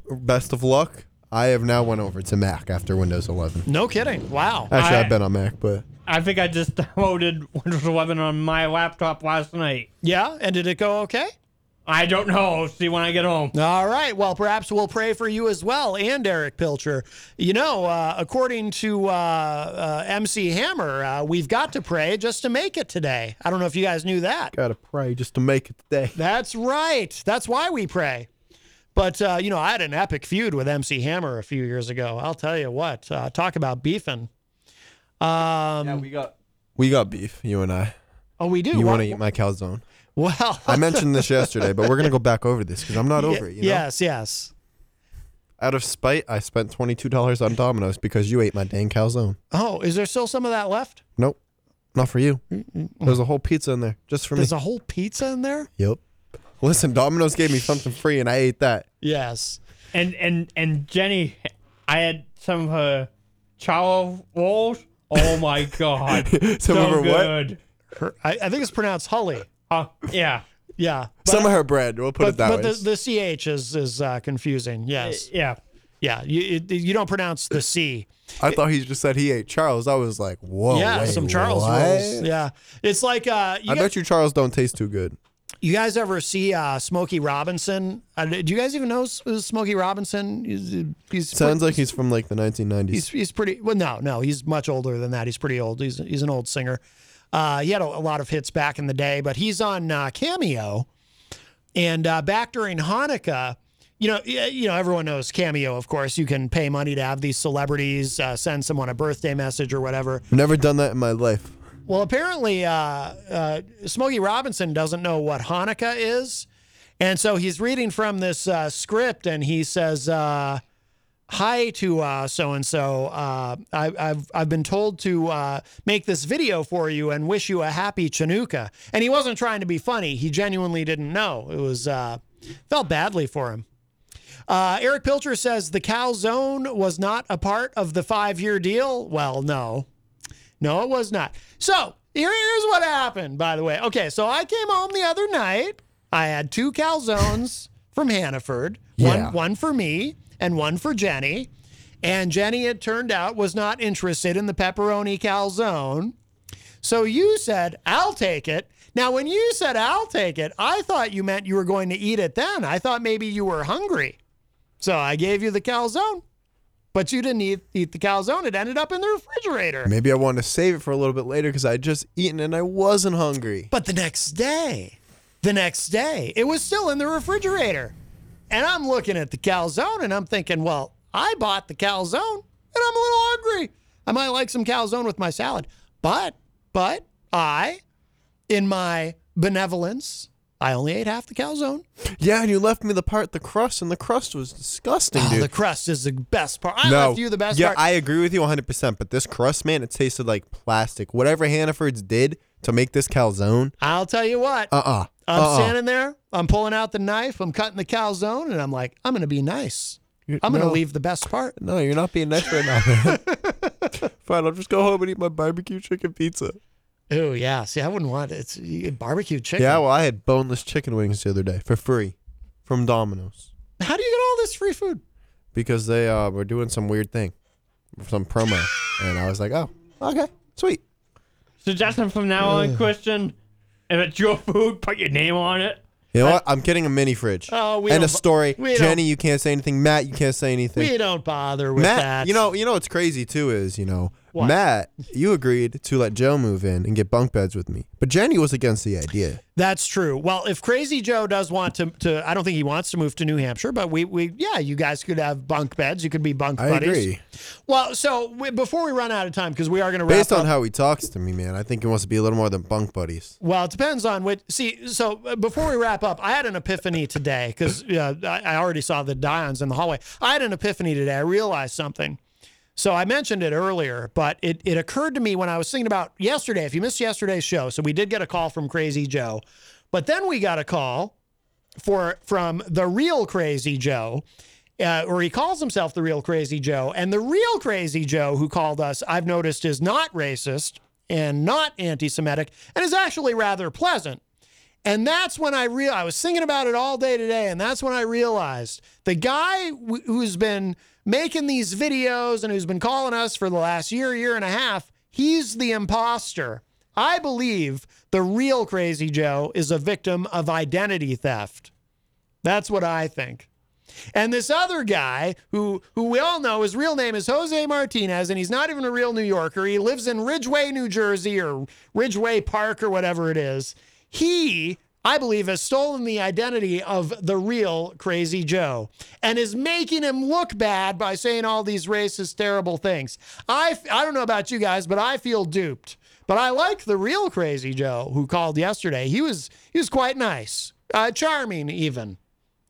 Best of luck. I have now went over to Mac after Windows 11. No kidding. Wow. Actually, I- I've been on Mac, but I think I just [LAUGHS] downloaded Windows 11 on my laptop last night. Yeah? And did it go okay? I don't know. See when I get home. All right. Well, perhaps we'll pray for you as well, and Erich Pilcher. You know, uh, according to uh, uh, MC Hammer, uh, we've got to pray just to make it today. I don't know if you guys knew that. gotta pray just to make it today. That's right. That's why we pray. But, uh, you know, I had an epic feud with MC Hammer a few years ago. I'll tell you what. Uh, talk about beefing. Um, yeah, we got we got beef. You and I. Oh, we do. You want to eat my calzone? [LAUGHS] Well, I mentioned this yesterday, but we're gonna go back over this because I'm not [LAUGHS] over it. You know? Yes, yes. Out of spite, I spent twenty two dollars on Domino's because you ate my dang calzone. Oh, is there still some of that left? Nope, not for you. There's a whole pizza in there just for There's me. There's a whole pizza in there. Yep. Listen, Domino's gave me something free, and I ate that. Yes. And and and Jenny, I had some of her chow rolls. Oh my [LAUGHS] god, Some so of her what? good. Her, I, I think it's pronounced Hully. Uh, yeah, Yeah. Some of her bread. We'll put but it that but way. the, the ch is is uh, confusing. Yes. Yeah. Yeah. You you don't pronounce the c. I thought he just said he ate Charles. I was like, whoa. yeah, wait, some Charles what? rolls. Yeah. It's like uh, you I guys, bet you Charles don't taste too good. You guys ever see uh, Smokey Robinson? Uh, do you guys even know Smokey Robinson? He's, he's Sounds like he's from like the 1990s. He's he's pretty well. No, no, he's much older than that. He's pretty old. He's he's an old singer. Uh, he had a, a lot of hits back in the day, but he's on uh, Cameo, and uh, back during Hanukkah. You know, you know, everyone knows Cameo. Of course, you can pay money to have these celebrities uh, send someone a birthday message or whatever. Never done that in my life. Well, apparently, uh, uh, Smokey Robinson doesn't know what Hanukkah is. And so he's reading from this uh, script and he says, uh, Hi to so and so. I've I've been told to uh, make this video for you and wish you a happy Chanukah. And he wasn't trying to be funny. He genuinely didn't know. It was uh, felt badly for him. Erich Pilcher says the calzone was not a part of the five year deal. Well, no, no, it was not. So here- here's what happened, by the way. Okay, so I came home the other night. I had two calzones [LAUGHS] from Hannaford, Yeah. one, one for me and one for Jenny. And Jenny, it turned out, was not interested in the pepperoni calzone. So you said, I'll take it. Now, when you said, I'll take it, I thought you meant you were going to eat it then. I thought maybe you were hungry. So I gave you the calzone, but you didn't eat, eat the calzone. It ended up in the refrigerator. Maybe I wanted to save it for a little bit later because I had just eaten and I wasn't hungry. But the next day, the next day, it was still in the refrigerator. And I'm looking at the calzone and I'm thinking, well, I bought the calzone and I'm a little hungry. I might like some calzone with my salad. But, but I, in my benevolence, I only ate half the calzone. Yeah, and you left me the part, the crust, and the crust was disgusting, Oh, dude. the crust is the best part. I no, left you the best part. yeah, part. I agree with you 100%, but this crust, man, it tasted like plastic. Whatever Hannaford's did to make this calzone, I'll tell you what. uh-uh. I'm uh-uh. standing there. I'm pulling out the knife. I'm cutting the calzone, and I'm like, I'm going to be nice. I'm going to leave the best part. No, you're not being nice right now, man. [LAUGHS] Fine, I'll just go home and eat my barbecue chicken pizza. Oh yeah. See, I wouldn't want it. It's you get barbecue chicken. Yeah, well, I had boneless chicken wings the other day for free from Domino's How do you get all this free food? because they uh, were doing some weird thing, some promo, and I was like, oh, okay, sweet. Suggestion from now on, Christian. If it's your food, put your name on it. You know what? I'm getting a mini fridge Oh, we and a don't- story. we don't- Jenny, you can't say anything. Matt, you can't say anything. We don't bother with Matt, that. you know, you know what's crazy too is, you know, What? Matt, you agreed to let Joe move in and get bunk beds with me, but Jenny was against the idea. That's true. Well, if Crazy Joe does want to, to I don't think he wants to move to New Hampshire, but we, we, yeah, you guys could have bunk beds. You could be bunk I buddies. agree. Well, so we, before we run out of time, because we are going to wrap Based up. on how he talks to me, man, I think he wants to be a little more than bunk buddies. Well, it depends on what. See, so uh, before we wrap up, I had an epiphany today because uh, I, I already saw the Dions in the hallway. I had an epiphany today. I realized something. So I mentioned it earlier, but it, it occurred to me when I was thinking about yesterday. If you missed yesterday's show, so we did get a call from Crazy Joe, but then we got a call for from the real Crazy Joe. Uh, or he calls himself the real Crazy Joe. And the real Crazy Joe who called us, I've noticed, is not racist and not anti Semitic and is actually rather pleasant. And that's when I real I was thinking about it all day today, and that's when I realized the guy wh- who's been making these videos and who's been calling us for the last year, year and a half, he's the imposter. I believe the real Crazy Joe is a victim of identity theft. That's what I think. And this other guy, who who we all know, his real name is Jose Martinez, and he's not even a real New Yorker. He lives in Ridgeway, New Jersey, or Ridgeway Park, or whatever it is. He, I believe, has stolen the identity of the real Crazy Joe and is making him look bad by saying all these racist, terrible things. I, I don't know about you guys, but I feel duped. But I like the real Crazy Joe who called yesterday. He was he was quite nice, uh, charming even.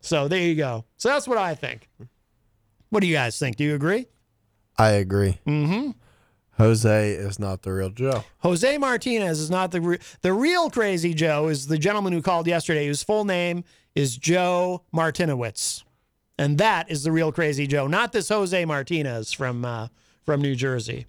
So there you go. So that's what I think. What do you guys think? Do you agree? I agree. Mm-hmm. Jose is not the real Joe. Jose Martinez is not the re- the real Crazy Joe. Is the gentleman who called yesterday, whose full name is Joe Martinowitz, and that is the real Crazy Joe, not this Jose Martinez from uh, from New Jersey.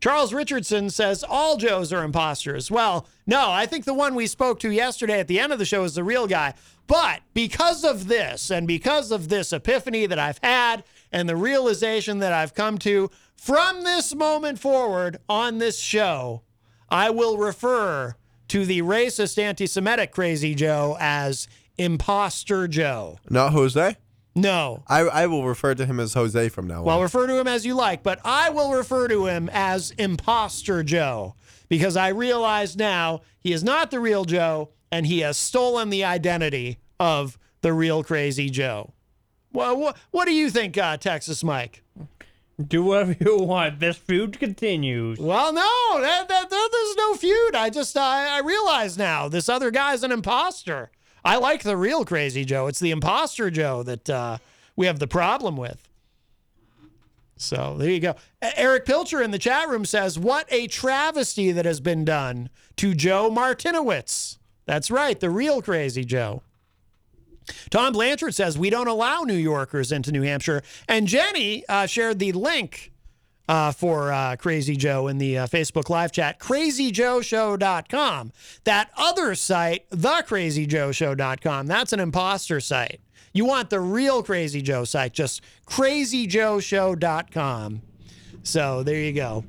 Charles Richardson says all Joes are imposters. Well, no, I think the one we spoke to yesterday at the end of the show is the real guy. But because of this, and because of this epiphany that I've had, and the realization that I've come to from this moment forward on this show, I will refer to the racist, anti Semitic Crazy Joe as Imposter Joe. Not Jose? No. I, I will refer to him as Jose from now on. Well, refer to him as you like, but I will refer to him as Imposter Joe because I realize now he is not the real Joe and he has stolen the identity of the real Crazy Joe. Well, what, what do you think, uh, Texas Mike? Do whatever [LAUGHS] you want. This feud continues. Well, no, that, that, that- there's no feud. I just I, I realize now this other guy's an imposter. I like the real Crazy Joe. It's the imposter Joe that uh, we have the problem with. So there you go. Erich Pilcher in the chat room says, "What a travesty that has been done to Joe Martinowitz." That's right, the real Crazy Joe. Tom Blanchard says we don't allow New Yorkers into New Hampshire, and Jenny uh, shared the link uh, for uh, Crazy Joe in the uh, Facebook live chat, crazyjoeshow.com. That other site, thecrazyjoeshow.com, that's an imposter site. You want the real Crazy Joe site, just crazyjoeshow.com. So there you go.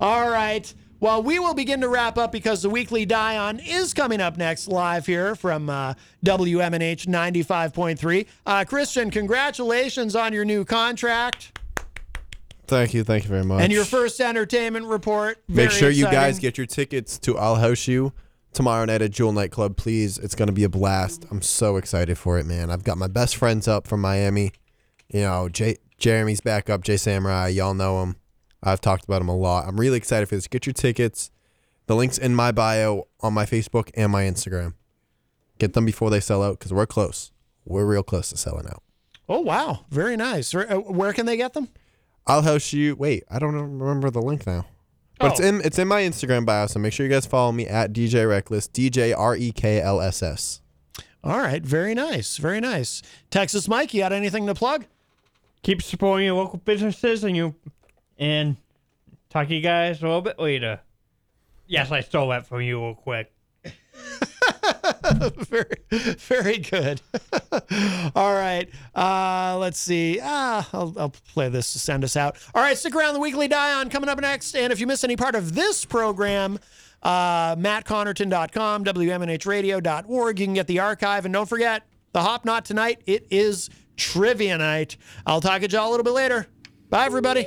All right. Well, we will begin to wrap up because the weekly Dion is coming up next live here from uh, WMNH 95.3. Uh, Christian, congratulations on your new contract Thank you. Thank you very much. and your first entertainment report. Make sure you guys get your tickets to I'll House You tomorrow night at Jewel Nightclub, please. It's going to be a blast. I'm so excited for it, man. I've got my best friends up from Miami. You know, Jay, Jeremy's back up, Jay Samurai. Y'all know him. I've talked about him a lot. I'm really excited for this. Get your tickets. The link's in my bio on my Facebook and my Instagram. Get them before they sell out because we're close. We're real close to selling out. Oh, wow. Very nice. Where, uh, can they get them? I'll host you. Wait, I don't remember the link now. But it's Oh. in it's in my Instagram bio, so make sure you guys follow me at DJ Reckless, DJ R E K L S S. All right. Very nice. Very nice. Texas Mike, you got anything to plug? Keep supporting your local businesses and you and talk to you guys a little bit later. Yes, I stole that from you real quick. [LAUGHS] very, very good. [LAUGHS] All right. Uh, let's see. Ah, I'll, I'll play this to send us out. All right. Stick around. The weekly Dion coming up next. And if you miss any part of this program, uh, mattconnarton.com, WMNHradio.org. You can get the archive. And don't forget, the Hop Knot tonight, it is trivia night. I'll talk to y'all a little bit later. Bye, everybody.